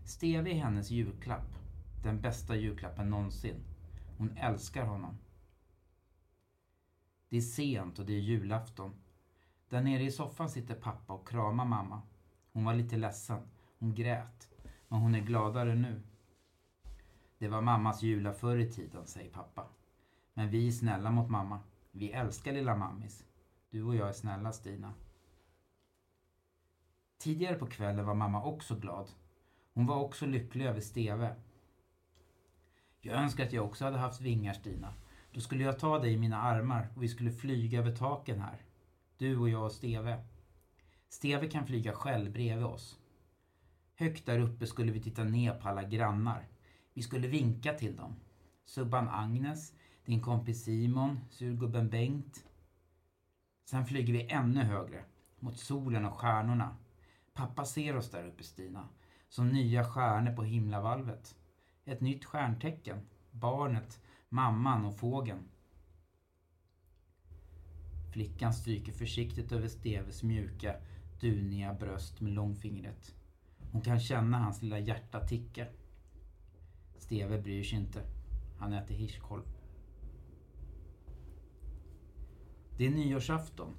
Steve är hennes julklapp. Den bästa julklappen någonsin. Hon älskar honom. Det är sent och det är julafton. Där nere i soffan sitter pappa och kramar mamma. Hon var lite ledsen. Hon grät. Men hon är gladare nu. Det var mammas jula förr i tiden, säger pappa. Men vi är snälla mot mamma. Vi älskar lilla mammis. Du och jag är snälla, Stina. Tidigare på kvällen var mamma också glad. Hon var också lycklig över Steve. Jag önskar att jag också hade haft vingar, Stina. Då skulle jag ta dig i mina armar och vi skulle flyga över taken här. Du och jag och Steve. Steve kan flyga själv bredvid oss. Högt där uppe skulle vi titta ner på alla grannar. Vi skulle vinka till dem. Subban Agnes, din kompis Simon, surgubben Bengt. Sen flyger vi ännu högre, mot solen och stjärnorna. Pappa ser oss där uppe, Stina. Som nya stjärnor på himlavalvet. Ett nytt stjärntecken. Barnet, mamman och fågeln. Flickan stryker försiktigt över Steves mjuka, duniga bröst med långfingret. Hon kan känna hans lilla hjärta ticka. Steve bryr sig inte. Han äter hirschkolv. Det är nyårsafton.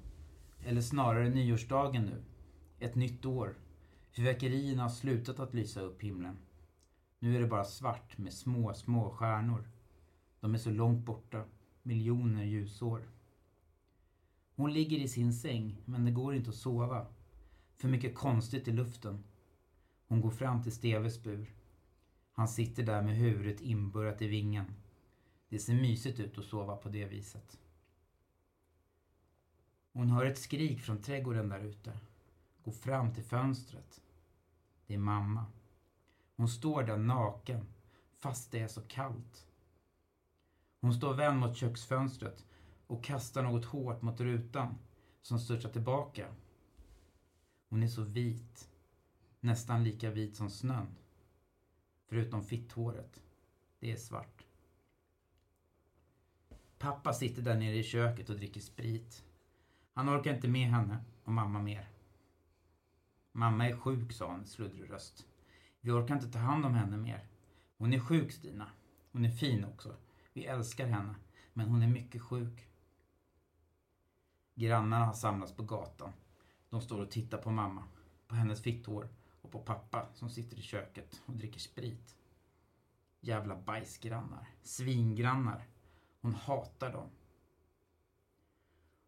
Eller snarare nyårsdagen nu. Ett nytt år. Fyrverkerierna har slutat att lysa upp himlen. Nu är det bara svart med små, små stjärnor. De är så långt borta. Miljoner ljusår. Hon ligger i sin säng, men det går inte att sova. För mycket konstigt i luften. Hon går fram till Steves bur. Han sitter där med huvudet inburrat i vingen. Det ser mysigt ut att sova på det viset. Hon hör ett skrik från trädgården där ute. Går fram till fönstret. Det är mamma. Hon står där naken, fast det är så kallt. Hon står vänd mot köksfönstret och kastar något hårt mot rutan som studsar tillbaka. Hon är så vit, nästan lika vit som snön. Förutom fitthåret. Det är svart. Pappa sitter där nere i köket och dricker sprit. Han orkar inte med henne och mamma mer. Mamma är sjuk, sa han i sluddrig röst. Vi orkar inte ta hand om henne mer. Hon är sjuk, Stina. Hon är fin också. Vi älskar henne. Men hon är mycket sjuk. Grannarna har samlats på gatan. De står och tittar på mamma, på hennes fitthår och på pappa som sitter i köket och dricker sprit. Jävla bajsgrannar. Svingrannar. Hon hatar dem.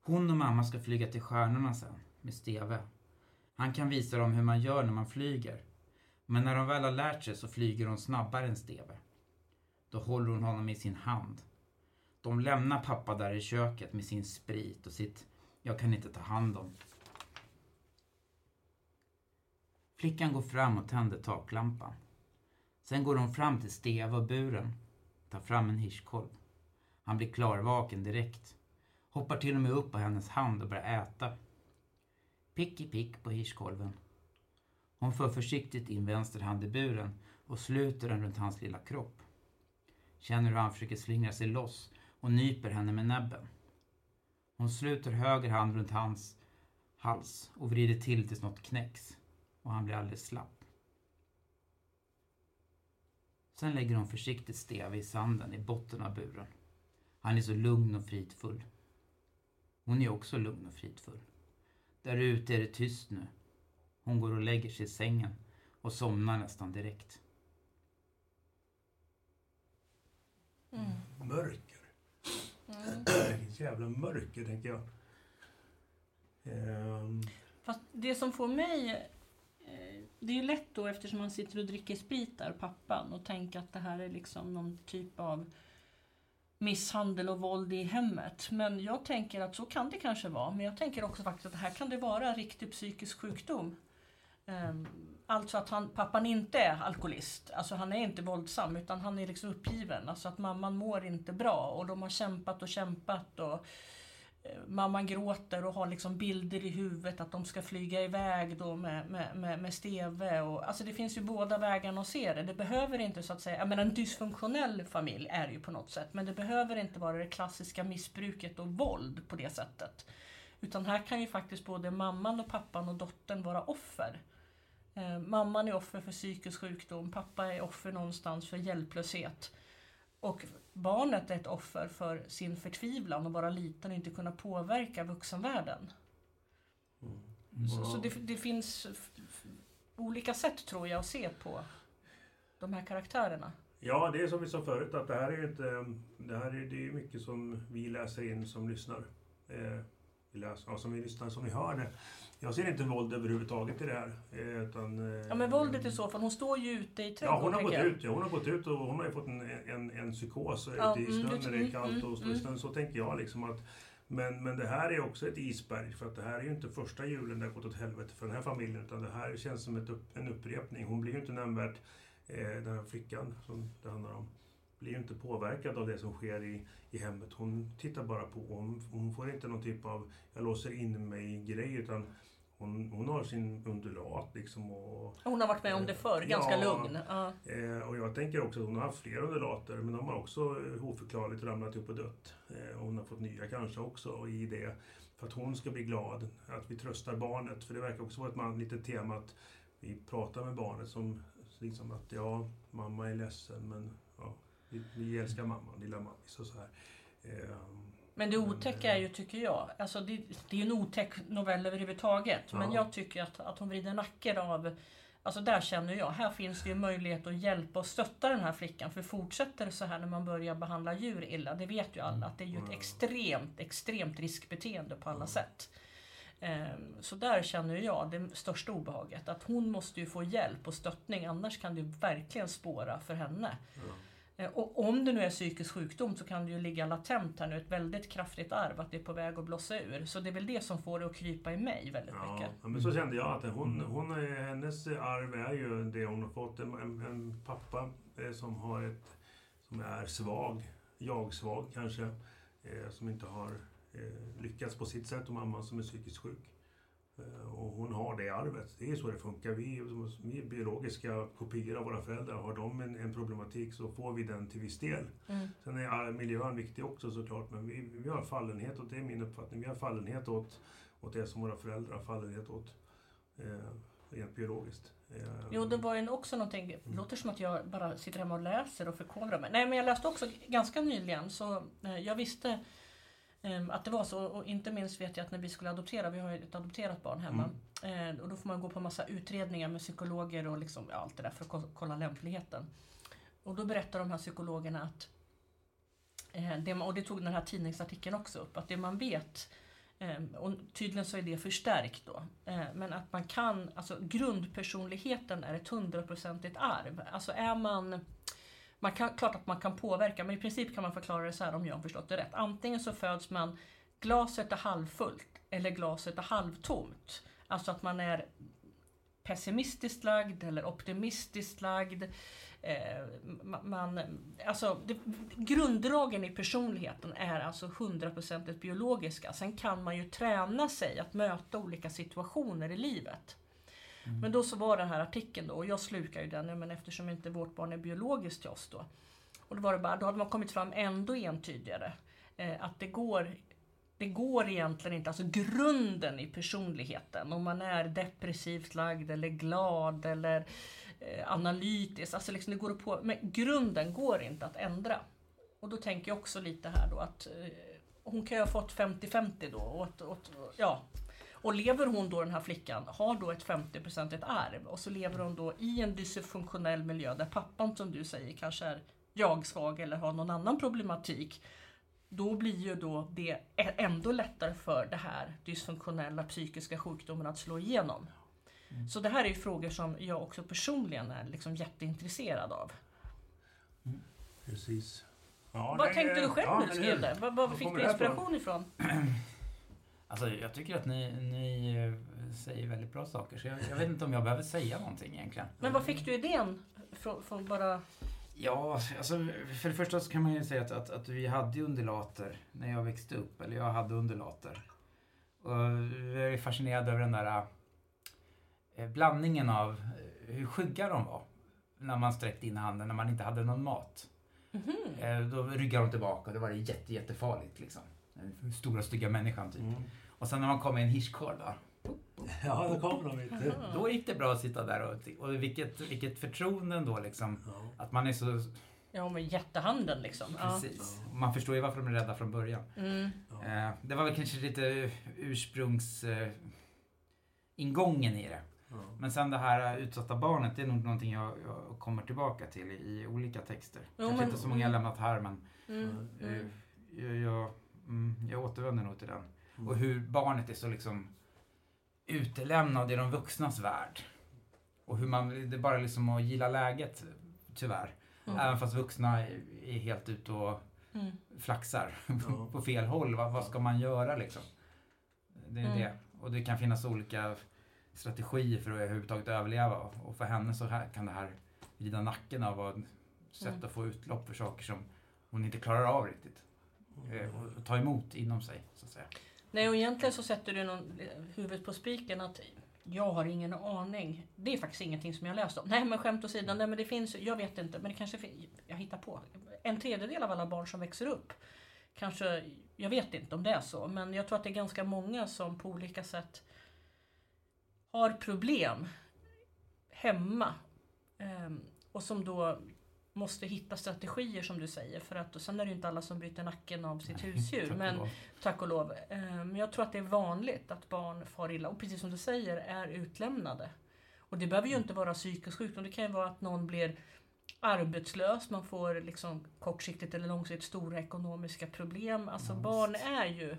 Hon och mamma ska flyga till stjärnorna sen, med Steve. Han kan visa dem hur man gör när man flyger. Men när de väl har lärt sig så flyger hon snabbare än Steve. Då håller hon honom i sin hand. De lämnar pappa där i köket med sin sprit och sitt jag kan inte ta hand om. Flickan går fram och tänder taklampan. Sen går hon fram till Steve och buren, tar fram en hirschkolv. Han blir klarvaken direkt. Hoppar till och med upp på hennes hand och börjar äta. Pick i pick på hirschkolven. Hon för försiktigt in vänster hand i buren och sluter den runt hans lilla kropp. Känner hur han försöker slingra sig loss och nyper henne med näbben. Hon sluter höger hand runt hans hals och vrider till tills något knäcks och han blir alldeles slapp. Sen lägger hon försiktigt Steve i sanden i botten av buren. Han är så lugn och fridfull. Hon är också lugn och fridfull. Där ute är det tyst nu. Hon går och lägger sig i sängen och somnar nästan direkt. Mm. Mörker. Mm. (clears throat) Vilket jävla mörker, tänker jag. Um. Fast det som får mig... Eh, det är lätt då eftersom man sitter och dricker sprit där, pappan, och tänka att det här är liksom någon typ av misshandel och våld i hemmet. Men jag tänker att så kan det kanske vara. Men jag tänker också faktiskt att det här kan det vara riktig psykisk sjukdom. Ehm, alltså att han, pappan inte är alkoholist, alltså han är inte våldsam utan han är liksom uppgiven. Alltså att mamman mår inte bra och de har kämpat och kämpat och mamman gråter och har liksom bilder i huvudet att de ska flyga iväg då med, med, med, med steve. Och, alltså det finns ju båda vägarna att se det. Det behöver inte så att säga, jag menar en dysfunktionell familj är det ju på något sätt, men det behöver inte vara det klassiska missbruket och våld på det sättet. Utan här kan ju faktiskt både mamman och pappan och dottern vara offer. Eh, mamman är offer för psykisk sjukdom, pappa är offer någonstans för hjälplöshet. Och barnet är ett offer för sin förtvivlan och vara liten och inte kunna påverka vuxenvärlden. Mm. Så, så det, det, finns olika sätt tror jag att se på de här karaktärerna. Ja, det är som vi sa förut att det här är ju inte... Det här är, det är mycket som vi läser in som lyssnar. Eh, vi läser, ja, som vi lyssnar, som vi hör det. Jag ser inte våld överhuvudtaget i det här. Eh, utan, ja men våldet i så fall, hon står ju ute i trädgården. Ja, hon har gått ut, ja, hon har gått ut och hon har ju fått en, en, en psykos ja, ute i snön när det är kallt och i snön. Så tänker jag liksom att men, men det här är också ett isberg för att det här är ju inte första julen det har gått åt helvete för den här familjen utan det här känns som ett upp, en upprepning. Hon blir ju inte nämnvärt, eh, den här flickan som det handlar om, blir ju inte påverkad av det som sker i, i hemmet. Hon tittar bara på. Hon, hon får inte någon typ av jag låser in mig-grej utan hon, hon har sin undulat liksom. Och, hon har varit med om det förr, ganska ja, lugn. Eh, och jag tänker också att hon har haft fler undulater men de har också oförklarligt ramlat upp och dött. Eh, och hon har fått nya kanske också i det. För att hon ska bli glad, att vi tröstar barnet. För det verkar också vara ett man, litet tema att vi pratar med barnet som liksom att ja, mamma är ledsen men ja, vi, vi älskar mamma, lilla mammis och så här. Eh, men det otäcka är ju, tycker jag, alltså det, det är ju en otäck novell överhuvudtaget. Ja. Men jag tycker att, att hon vrider nacken av Alltså där känner jag, här finns det ju möjlighet att hjälpa och stötta den här flickan. För fortsätter det så här när man börjar behandla djur illa, det vet ju alla att det är ju ett extremt, extremt riskbeteende på alla sätt. Ehm, så där känner jag det största obehaget. Att hon måste ju få hjälp och stöttning, annars kan det verkligen spåra för henne. Mm. Eh, och om det nu är psykisk sjukdom så kan det ju ligga latent här nu, ett väldigt kraftigt arv, att det är på väg att blossa ur. Så det är väl det som får det att krypa i mig väldigt ja, mycket. Ja, men så kände jag att hon, hon är, hennes arv är ju det hon har fått. En, en pappa eh, som har ett, som är svag, jag-svag kanske, eh, som inte har lyckats på sitt sätt och mamman som är psykiskt sjuk. Eh, och hon har det arvet. Det är så det funkar. Vi, vi är biologiska kopior av våra föräldrar. Har de en, en problematik så får vi den till viss del. Mm. Sen är miljön viktig också såklart, men vi, vi har fallenhet, och det är min uppfattning, vi har fallenhet åt, åt det som våra föräldrar har fallenhet åt. Eh, rent biologiskt. Eh, jo, det var ju också någonting, det mm. låter som att jag bara sitter hemma och läser och förkovrar mig. Nej, men jag läste också ganska nyligen, så eh, jag visste att det var så, och inte minst vet jag att när vi skulle adoptera, vi har ju ett adopterat barn hemma, mm. och då får man gå på massa utredningar med psykologer och liksom, ja, allt det där för att kolla lämpligheten. Och då berättar de här psykologerna att, eh, det, och det tog den här tidningsartikeln också upp, att det man vet ehm, och tydligen så är det förstärkt då. Eh, men att man kan, alltså grundpersonligheten är ett hundraprocentigt arv. Alltså är man man kan, klart att man kan påverka, men i princip kan man förklara det så här om jag har förstått det rätt. Antingen så föds man glaset är halvfullt eller glaset är halvtomt. Alltså att man är pessimistiskt lagd eller optimistiskt lagd. Eh, man, alltså, det, grunddragen i personligheten är alltså hundraprocentigt biologiska. Sen kan man ju träna sig att möta olika situationer i livet. Mm. Men då så var den här artikeln då, och jag slukar ju den, men eftersom inte vårt barn är biologiskt till oss då. Och då var det bara, då hade man kommit fram ändå entydigare. Eh, att det går det går egentligen inte, alltså grunden i personligheten, om man är depressivt lagd eller glad eller eh, analytisk, alltså liksom det går på, men grunden går inte att ändra. Och då tänker jag också lite här då att eh, hon kan ju ha fått 50-50 då, åt, åt, ja, och lever hon då, den här flickan, har då ett 50% arv och så lever hon då i en dysfunktionell miljö där pappan som du säger kanske är jag-svag eller har någon annan problematik. Då blir ju då det ändå lättare för det här dysfunktionella psykiska sjukdomen att slå igenom. Mm. Så det här är ju frågor som jag också personligen är liksom jätteintresserad av. Mm. Precis. Ja, vad tänkte du själv ja, när du skrev det? Vad, vad fick du inspiration ifrån? (clears throat) (clears throat) Alltså, jag tycker att ni, ni eh, säger väldigt bra saker, så jag, jag, vet inte om jag behöver säga någonting egentligen. Men var fick du idén från, från bara... Ja, alltså, för det första så kan man ju säga att, att, att vi hade undulater när jag växte upp, eller jag hade undulater. Och jag är fascinerad över den där eh, blandningen av eh, hur skygga de var när man sträckte in handen när man inte hade någon mat. Mhm. Eh, då ryggade de tillbaka och det var jätte, jättefarligt liksom. Den stora stygga människan typ. Mm. Och sen när man kom med en hirschkorv då, (laughs) Ja, då kommer de inte. Då gick det bra att sitta där och, och vilket, vilket förtroende ändå liksom. Ja. Att man är så, Ja, med jättehanden liksom. Ja. precis. Man förstår ju varför de är rädda från början. Mm. Eh, det var väl kanske lite ursprungs... Eh, ingången i det. Ja. Men sen det här utsatta barnet, det är nog någonting jag, jag kommer tillbaka till i, i olika texter. Jo, kanske men- inte så många jag lämnat här, men Mm. Mm. jag, jag, mm, jag återvänder nog till den. Mm. Och hur barnet är så liksom utelämnad i de vuxnas värld. Och hur man, det är bara liksom att gilla läget, tyvärr. Mm. Även fast vuxna är, helt ute och Mm. flaxar (laughs) Ja. på fel håll. Vad, vad ska man göra liksom? Det är Mm. det. Och det kan finnas olika strategier för att överhuvudtaget överleva. Och för henne så här kan det här vrida nacken av och sätt Mm. att få utlopp för saker som hon inte klarar av riktigt. Eh, Och och ta emot inom sig, så att säga. Nej, och egentligen så sätter du någon, eh, huvudet på spiken att jag har ingen aning. Det är faktiskt ingenting som jag läst om. Nej, men skämt åsido. Nej, men det finns, jag vet inte, men det kanske jag hittar på. En tredjedel av alla barn som växer upp kanske, jag vet inte om det är så, men jag tror att det är ganska många som på olika sätt har problem hemma. Ehm, och som då måste hitta strategier som du säger. För att, och sen är det ju inte alla som bryter nacken av sitt husdjur. Tack Men. Tack och lov. Eh, Men jag tror att det är vanligt att barn far illa och precis som du säger är utlämnade. Och det behöver ju inte vara psykisk sjukdom. Det kan ju vara att någon blir arbetslös, man får liksom kortsiktigt eller långsiktigt stora ekonomiska problem. Alltså Ja, barn är ju...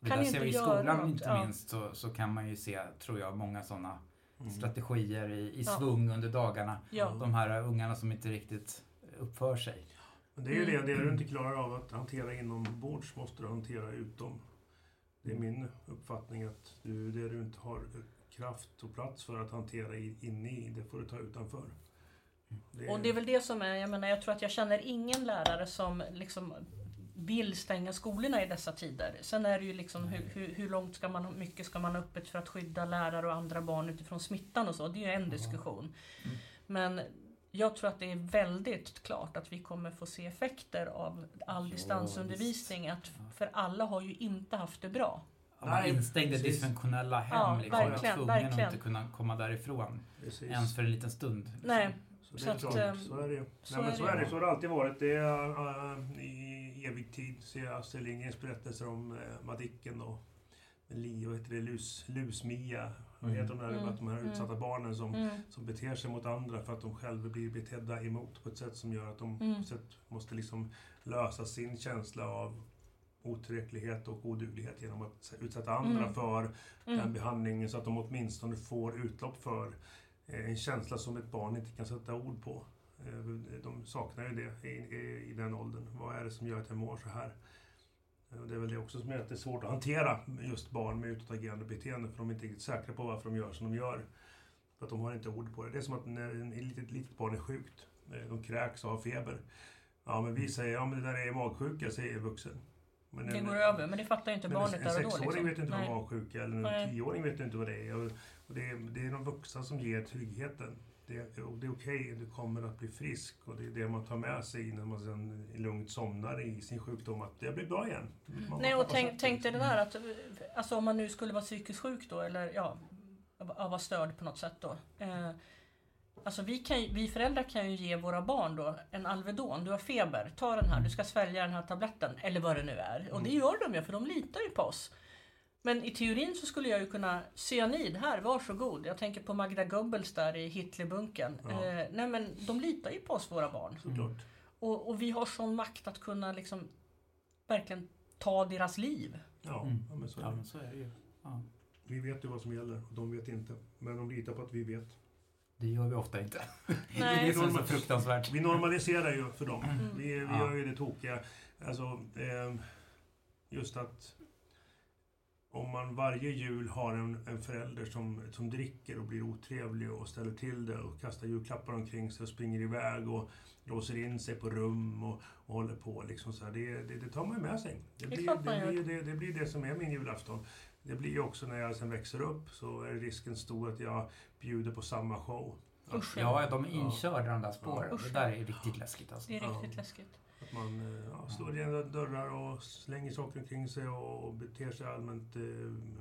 Det kan där inte ser vi i skolan något, inte ja. minst så, så kan man ju se, tror jag, många sådana Mm. strategier i, i Ja. svung under dagarna. Ja, De här ungarna som inte riktigt uppför sig. Men det är ju Mm. det, det du inte klarar av att hantera inombords måste du hantera utom. Det är min uppfattning att du, det du inte har kraft och plats för att hantera inne i, det får du ta utanför. och det är väl det som är, jag menar jag tror att jag känner ingen lärare som liksom vill stänga skolorna i dessa tider. Sen är det ju liksom hur, hur, hur långt ska man, mycket ska man ha öppet för att skydda lärare och andra barn utifrån smittan och så. Det är ju en diskussion. Mm. Men jag tror att det är väldigt klart att vi kommer få se effekter av all Ja, distansundervisning. Att, för alla har ju inte haft det bra. Instängde precis. dysfunktionella hem Ja, liksom. verkligen, tvungen verkligen. att inte kunna komma därifrån. Precis. Ens för en liten stund. liksom. Nej, Så, det Så är att, ehm, så är det ju. så Nej, men är så det. är det. Så har det alltid varit. Det är äh, i evig tid ser jag Astrid Lindgrens berättelser om äh, Madicken och och heter det, Lus, Lus-Mia. Vad Mm. heter de där, Mm, att de här mm. utsatta barnen som, mm, som beter sig mot andra för att de själva blir betedda emot på ett sätt som gör att de Mm. på ett sätt måste liksom lösa sin känsla av otillräcklighet och oduglighet genom att utsätta andra Mm. för den mm, behandlingen så att de åtminstone får utlopp för eh, en känsla som ett barn inte kan sätta ord på. Eh, De saknar ju det i, i, i den åldern. Vad är det som gör att jag mår så här? Det är väl det också som gör att det är svårt att hantera just barn med utåtagerande beteende för de är inte riktigt säkra på varför de gör som de gör. För att de har inte ord på det. Det är som att när en- ett litet, litet barn är sjukt, eh, de kräks och har feber. Ja, men vi säger ja men det där är magsjuka, säger en vuxen. Men det en- går över, men det fattar ju inte barnet en där och då. sexåring Liksom. vet inte vad magsjuka eller en Nej. tioåring vet inte vad det är. Och och det, är det är de vuxna som ger tryggheten. Det, och det är okej, du kommer att bli frisk. Och det är det man tar med sig när man sen lugnt somnar i sin sjukdom. Att det blir bra igen. Man Nej, och tänk, tänk dig det där att alltså, om man nu skulle vara psykiskt sjuk då, eller ja, vara störd på något sätt då. Eh, alltså vi, kan, vi föräldrar kan ju ge våra barn då en Alvedon. Du har feber, ta den här, du ska svälja den här tabletten. Eller vad det nu är. Och det Mm. gör de ju, för de litar ju på oss. Men i teorin så skulle jag ju kunna, cyanid här, varsågod. Jag tänker på Magda Goebbels där i Hitlerbunken. Ja. Eh, nej men de litar ju på oss, våra barn. Såklart. Och, och vi har sån makt att kunna liksom verkligen ta deras liv. Ja, Mm. ja, men så är Ja, det. men så är det ju. Ja. Vi vet ju vad som gäller och de vet inte. Men de litar på att vi vet. Det gör vi ofta inte. det (laughs) är Nej. det är så fruktansvärt. Vi normaliserar ju för dem. Mm. Vi, vi Ja. gör ju det tokiga. Alltså, ehm, just att om man varje jul har en, en förälder som, som dricker och blir otrevlig och ställer till det och kastar julklappar omkring sig och springer iväg och låser in sig på rum och, och håller på. Liksom så här. Det, det, det tar man ju med sig. Det blir det, blir, det, det blir det som är min julafton. Det blir ju också när jag sen växer upp så är risken stor att jag bjuder på samma show. Usch, Ja, de är inkörda de där spåren. Usch. Det där är riktigt läskigt alltså. Det är riktigt Ja. läskigt att man eh, ja, slår igen dörrar och slänger saker omkring sig och, och beter sig allmänt eh,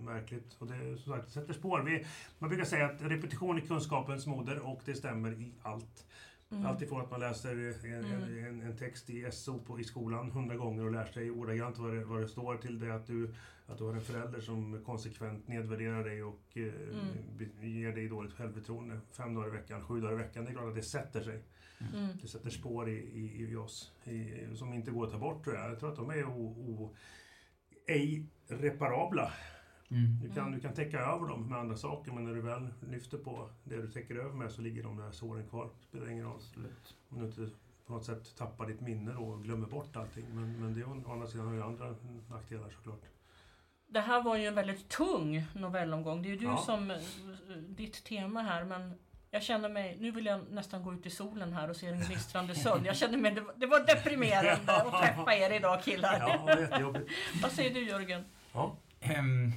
märkligt. Och det som sagt, sätter spår. Vi, man brukar säga att repetition är kunskapens moder och det stämmer i allt. Mm. Allt ifrån att man läser en, en, en, en text i SO på, i skolan hundra gånger och lär sig ordagrant vad det, vad det står till det att du, att du har en förälder som konsekvent nedvärderar dig och eh, Mm. be- ger dig dåligt självförtroende fem dagar i veckan, sju dagar i veckan. Det är klart att det sätter sig. Mm. Det sätter spår i, i, i oss i, som inte går att ta bort tror jag. Jag tror att de är o, o, ej reparabla. Mm. Du kan, du kan täcka över dem med andra saker men när du väl lyfter på det du täcker över med så ligger de där såren kvar. Det spelar ingen roll. Absolut. Om du inte på något sätt tappar ditt minne då och glömmer bort allting. Men, men det å andra sidan har ju andra nackdelar såklart. Det här var ju en väldigt tung novellomgång. Det är ju du Ja. som eh, ditt tema här men jag känner mig, nu vill jag nästan gå ut i solen här och se den gnistrande sund. Jag känner mig, det var, det var deprimerande att (laughs) träffa er idag killar. Ja, det är jättejobbigt. Vad säger du Jörgen? Ja, Ehm,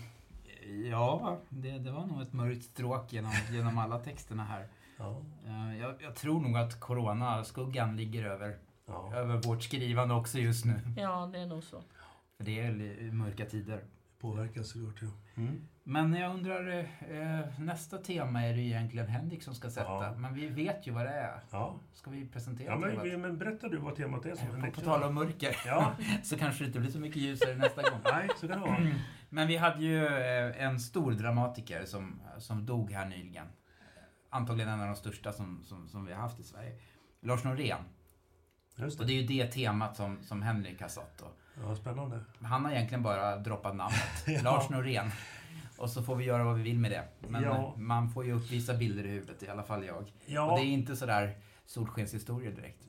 ja, det, det var nog ett mörkt stråk genom, genom alla texterna här. ja, Eh, jag, jag tror nog att coronaskuggan ligger över, ja. över vårt skrivande också just nu. Ja, det är nog så. För det är mörka tider. Påverkas såklart. Ja. Mm. Men jag undrar, eh, nästa tema är det egentligen Henrik som ska sätta. Ja. Men vi vet ju vad det är. Ja. Ska vi presentera Ja, men, temat? men berätta du vad temat är. Som På, Henrik på sa. tal om mörker, Ja, (laughs) så kanske det inte blir så mycket ljusare nästa gång. nej, så kan det vara. Men vi hade ju eh, en stor dramatiker som, som dog här nyligen. Antagligen en av de största som, som, som vi har haft i Sverige. Lars Norén. Just Och det. det är ju det temat som, som Henrik har satt. Då. Ja, spännande. Han har egentligen bara droppat namnet. (laughs) Ja. Lars Norén. Och så får vi göra vad vi vill med det. Men Ja. man får ju uppvisa bilder i huvudet, i alla fall jag. Och Ja, det är inte sådär solskenshistorier direkt.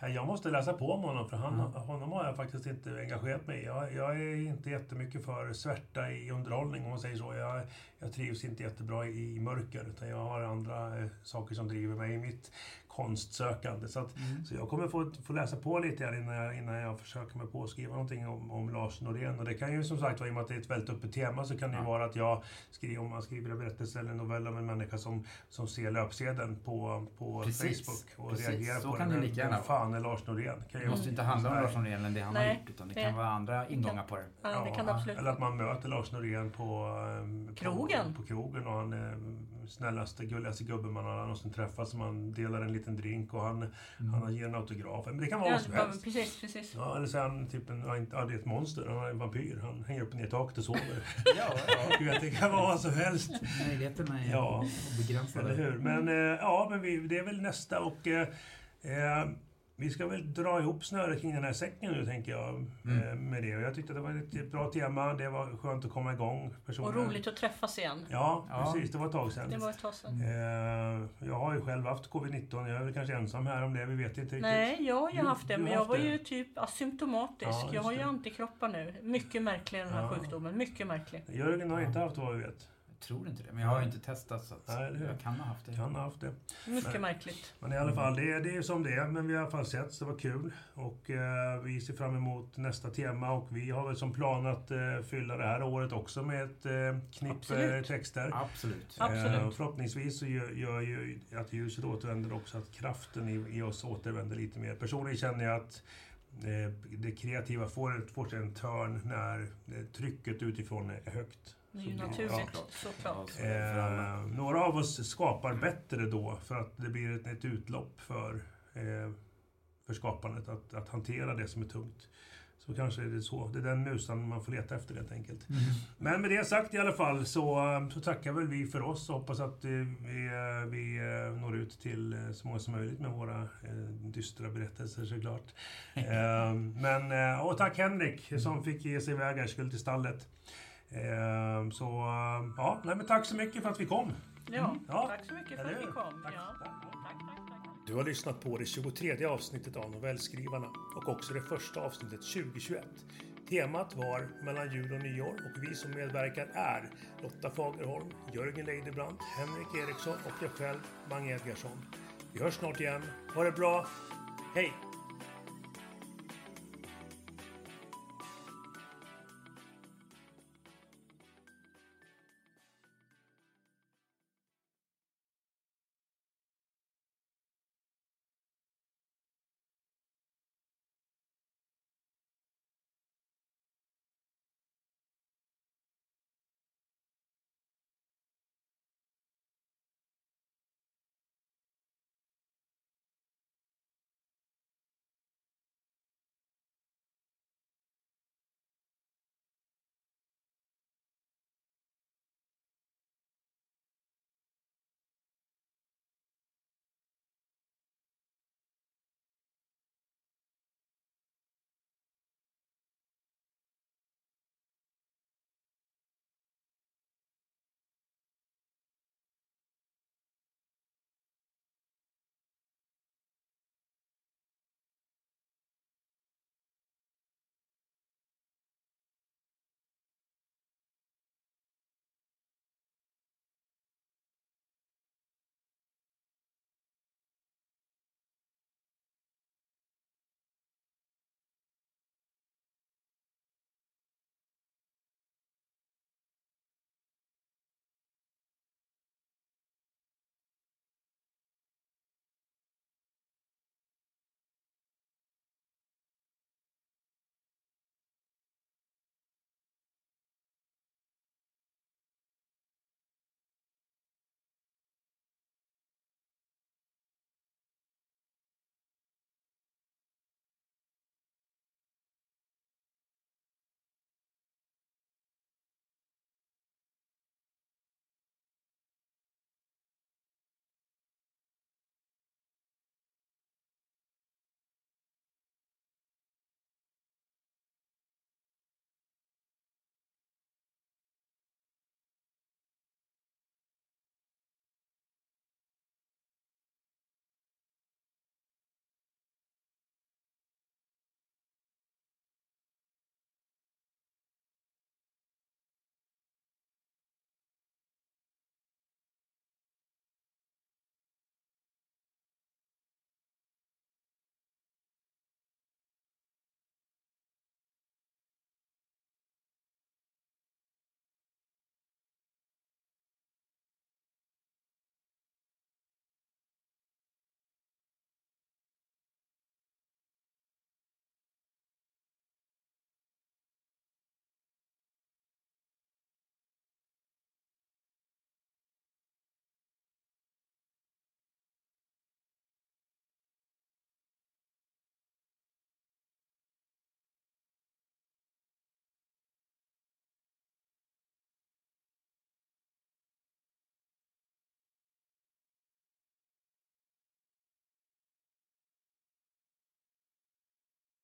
Jag måste läsa på om honom för han, Mm. honom har jag faktiskt inte engagerat mig i. Jag, jag är inte jättemycket för svärta i underhållning om man säger så. Jag, jag trivs inte jättebra i, i mörker utan jag har andra eh, saker som driver mig i mitt konstsökande. Så, att, Mm. så jag kommer få, få läsa på lite här innan jag, innan jag försöker mig på att skriva någonting om, om Lars Norén. Och det kan ju som sagt vara, i och med att det är ett väldigt öppet tema, så kan det ju Ja. vara att jag skriver, om man skriver en berättelse eller en novell om en människa som, som ser löpsedeln på, på Precis. Facebook och Precis. reagerar Så på kan den. det lika gärna fan är Lars Norén? Kan Det ju- måste inte handla om. Lars Norén eller det han har Nej, gjort, utan det det- kan vara andra ingångar på det. Ja, det kan absolut Eller att man möter Lars Norén på, ehm, Krogen. på, på krogen och han är snällaste, gulligaste gubben man har någonsin träffat. Så man delar en liten drink och han, han ger en autograf. Men det kan vara Ja, vad som ja, helst. precis, precis. Ja, eller så är han typ en, ja, inte- ja, det är ett monster. Han är en vampyr. Han hänger upp och ner i taket och sover. (laughs) Ja, Du vet, det kan vara vad som helst. Möjligheterna är Ja. begränsade. Eller hur? Men, eh, ja, men vi, det är väl nästa och eh, eh, vi ska väl dra ihop snöret kring den här säcken nu, tänker jag. Mm. Eh, med det. Och jag tyckte att det var ett bra tema. Det var skönt att komma igång. Och Personligen. roligt att träffas igen. Ja, Ja. precis. Det var ett tag sedan. Det var ett tag sedan. Eh, jag har ju själv haft covid-19. Jag är väl kanske ensam här om det. Vi vet inte riktigt. Nej, jag har ju haft det, men jag var det. ju typ asymptomatisk. Ja, jag har ju antikroppar nu. Mycket märklig den här Ja. sjukdomen. Mycket märklig. Jörgen har inte haft vad vi vet. Jag tror inte det, men jag har ju inte testat så att Nej, jag kan ha haft det. Han har haft det. Mycket Nej. märkligt. Men i alla fall, det, är- det är som det är. Men vi har i alla fall sett, så det var kul. Och eh, vi ser fram emot nästa tema. Och vi har väl som plan att eh, fylla det här året också med ett eh, knippe Absolut. texter. Absolut. Absolut. Eh, och förhoppningsvis så gör, gör ju att ljuset återvänder också att kraften i, i oss återvänder lite mer. Personligen känner jag att eh, det kreativa får, får sig en törn när eh, trycket utifrån är högt. Det är ju Så blir- naturligt, såklart. så. Eh, några av oss skapar bättre då för att det blir ett, ett utlopp för, eh, för skapandet att, att hantera det som är tungt. Så kanske är det så. Det är den musan man får leta efter helt enkelt. Mm. Men med det sagt i alla fall så, eh, så tackar väl vi för oss och hoppas att eh, vi, vi når ut till så många som möjligt med våra eh, dystra berättelser såklart. (laughs) Eh, Men, och tack Henrik som fick ge sig iväg här, skulle till stallet. Eh, Så, ja, nej, men tack så mycket för att vi kom. Ja, Ja, tack så mycket för att vi kom. Tack. Ja. Tack. Du har lyssnat på det 23 avsnittet av Novellskrivarna och också det första avsnittet 2021. Temat var mellan jul och nyår och vi som medverkar är Lotta Fagerholm, Jörgen Leidebrand, Henrik Eriksson och jag själv, Mange Edgarsson. Vi hörs snart igen. Ha det bra. Hej!